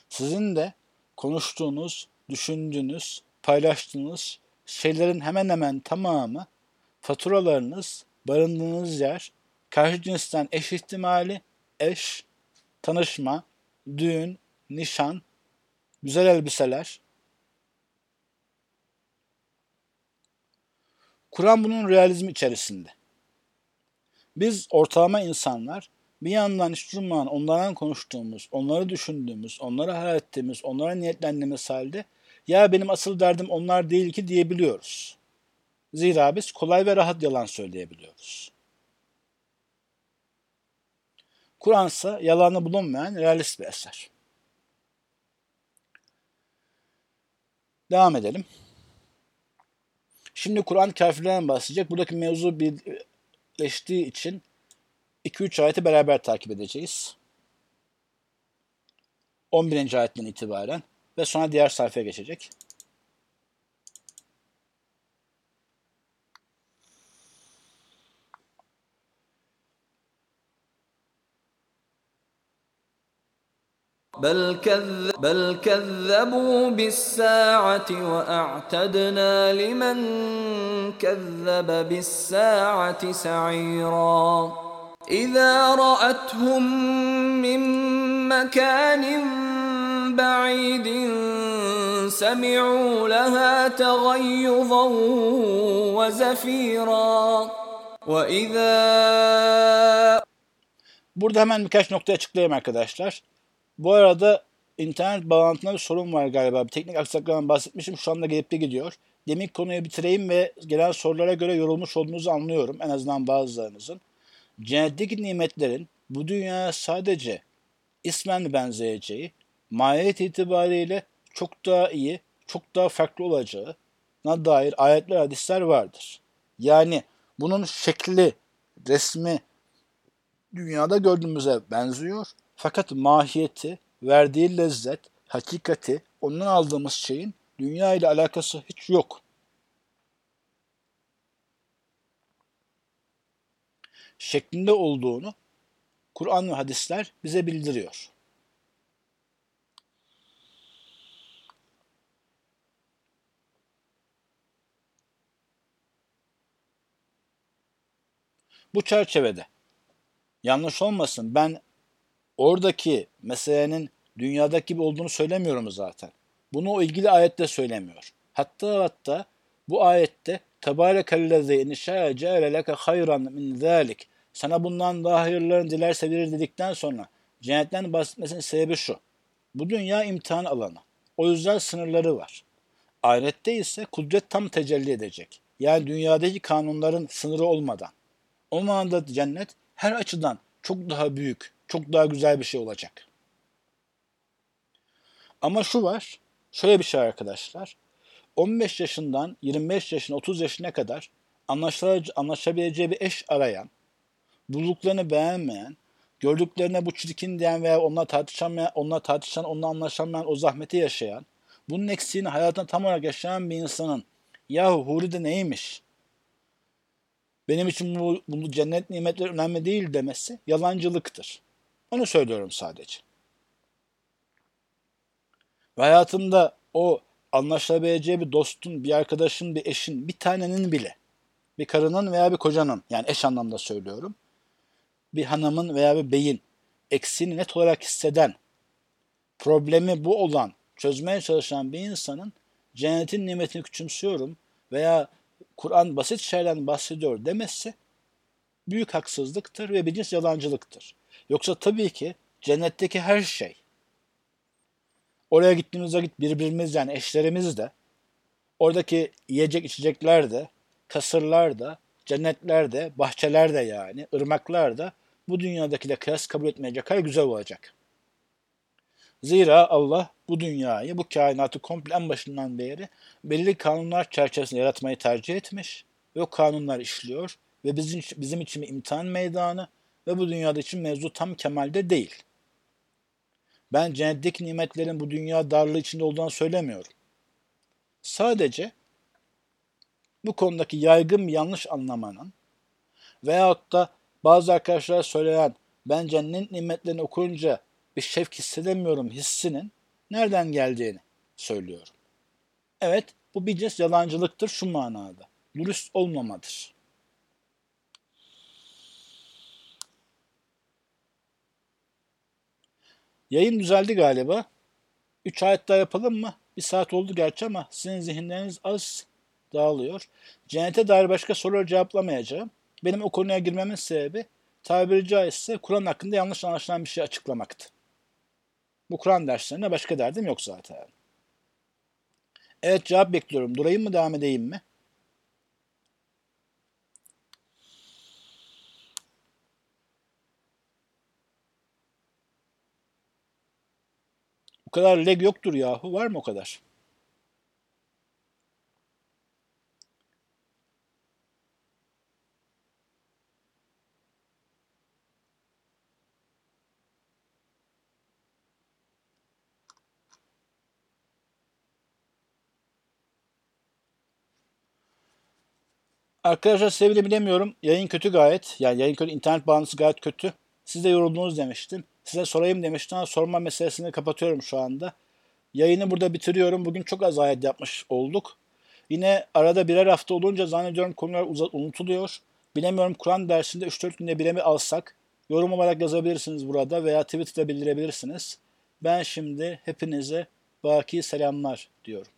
Sizin de konuştuğunuz, düşündüğünüz, paylaştığınız şeylerin hemen hemen tamamı faturalarınız, barındığınız yer, karşı cinsten eş ihtimali, eş, tanışma, düğün, nişan, güzel elbiseler. Kur'an bunun realizmi içerisinde. Biz ortalama insanlar bir yandan hiç durmadan onlardan konuştuğumuz, onları düşündüğümüz, onları hayal ettiğimiz, onlara niyetlendiğimiz halde ya benim asıl derdim onlar değil ki diyebiliyoruz. Zira biz kolay ve rahat yalan söyleyebiliyoruz. Kur'an ise yalanı bulunmayan realist bir eser. Devam edelim. Şimdi Kur'an kafirlerden bahsedecek. Buradaki mevzu birleştiği için 2-3 ayeti beraber takip edeceğiz. 11. ayetten itibaren ve sonra diğer sayfaya geçecek. بل, كذب بل كذبوا بالساعة وأعتدنا لمن كذب بالساعة سعيرا إذا رأتهم من مكان بعيد سمعوا لها تغيظا وزفيرا وإذا Burada hemen birkaç nokta açıklayayım arkadaşlar. Bu arada internet bağlantında bir sorun var galiba. Bir teknik aksaklıktan bahsetmişim. Şu anda gelip de gidiyor. Demek konuyu bitireyim ve gelen sorulara göre yorulmuş olduğunuzu anlıyorum. En azından bazılarınızın. Cennetteki nimetlerin bu dünyaya sadece ismen benzeyeceği, mahiyet itibariyle çok daha iyi, çok daha farklı olacağına dair ayetler, hadisler vardır. Yani bunun şekli, resmi dünyada gördüğümüze benziyor fakat mahiyeti, verdiği lezzet, hakikati, ondan aldığımız şeyin dünya ile alakası hiç yok. Şeklinde olduğunu Kur'an ve hadisler bize bildiriyor. Bu çerçevede yanlış olmasın ben oradaki meselenin dünyadaki gibi olduğunu söylemiyorum zaten. Bunu o ilgili ayette söylemiyor. Hatta hatta bu ayette Tebarekellezi inşa ceale leke hayran min zalik. Sana bundan daha hayırlarını dilerse verir dedikten sonra cennetten bahsetmesinin sebebi şu. Bu dünya imtihan alanı. O yüzden sınırları var. Ahirette ise kudret tam tecelli edecek. Yani dünyadaki kanunların sınırı olmadan. O manada cennet her açıdan çok daha büyük, çok daha güzel bir şey olacak. Ama şu var, şöyle bir şey arkadaşlar. 15 yaşından 25 yaşına 30 yaşına kadar anlaşabileceği bir eş arayan, bulduklarını beğenmeyen, gördüklerine bu çirkin diyen veya onunla tartışamayan, onunla tartışan, onunla anlaşamayan o zahmeti yaşayan, bunun eksiğini hayatında tam olarak yaşayan bir insanın yahu huri de neymiş? Benim için bu, bu cennet nimetleri önemli değil demesi yalancılıktır. Onu söylüyorum sadece. Ve hayatımda o anlaşılabileceği bir dostun, bir arkadaşın, bir eşin, bir tanenin bile, bir karının veya bir kocanın, yani eş anlamda söylüyorum, bir hanımın veya bir beyin eksiğini net olarak hisseden, problemi bu olan, çözmeye çalışan bir insanın cennetin nimetini küçümsüyorum veya Kur'an basit şeylerden bahsediyor demesi büyük haksızlıktır ve bir cins yalancılıktır. Yoksa tabii ki cennetteki her şey, oraya gittiğimiz vakit birbirimiz yani eşlerimiz de, oradaki yiyecek içecekler de, kasırlar da, cennetler de, bahçeler de yani, ırmaklar da bu dünyadakiyle kıyas kabul etmeyecek kadar güzel olacak. Zira Allah bu dünyayı, bu kainatı komple en başından beri belirli kanunlar çerçevesinde yaratmayı tercih etmiş ve o kanunlar işliyor ve bizim, bizim için bir imtihan meydanı ve bu dünyada için mevzu tam kemalde değil. Ben cennetteki nimetlerin bu dünya darlığı içinde olduğunu söylemiyorum. Sadece bu konudaki yaygın bir yanlış anlamanın veyahut da bazı arkadaşlar söyleyen ben cennet nimetlerini okuyunca bir şevk hissedemiyorum hissinin nereden geldiğini söylüyorum. Evet bu bir cins yalancılıktır şu manada. Dürüst olmamadır. Yayın düzeldi galiba. Üç ayet daha yapalım mı? Bir saat oldu gerçi ama sizin zihinleriniz az dağılıyor. Cennete dair başka soruları cevaplamayacağım. Benim o konuya girmemin sebebi tabiri caizse Kur'an hakkında yanlış anlaşılan bir şey açıklamaktı. Bu Kur'an derslerine başka derdim yok zaten. Evet cevap bekliyorum. Durayım mı devam edeyim mi? Bu kadar leg yoktur yahu. Var mı o kadar? Arkadaşlar sevgili bilemiyorum. Yayın kötü gayet. Yani yayın kötü, internet bağlantısı gayet kötü. Siz de yoruldunuz demiştim. Size sorayım demiştim ama sorma meselesini kapatıyorum şu anda. Yayını burada bitiriyorum. Bugün çok az ayet yapmış olduk. Yine arada birer hafta olunca zannediyorum konular unutuluyor. Bilemiyorum Kur'an dersinde 3-4 günde bire mi alsak? Yorum olarak yazabilirsiniz burada veya Twitter'da bildirebilirsiniz. Ben şimdi hepinize baki selamlar diyorum.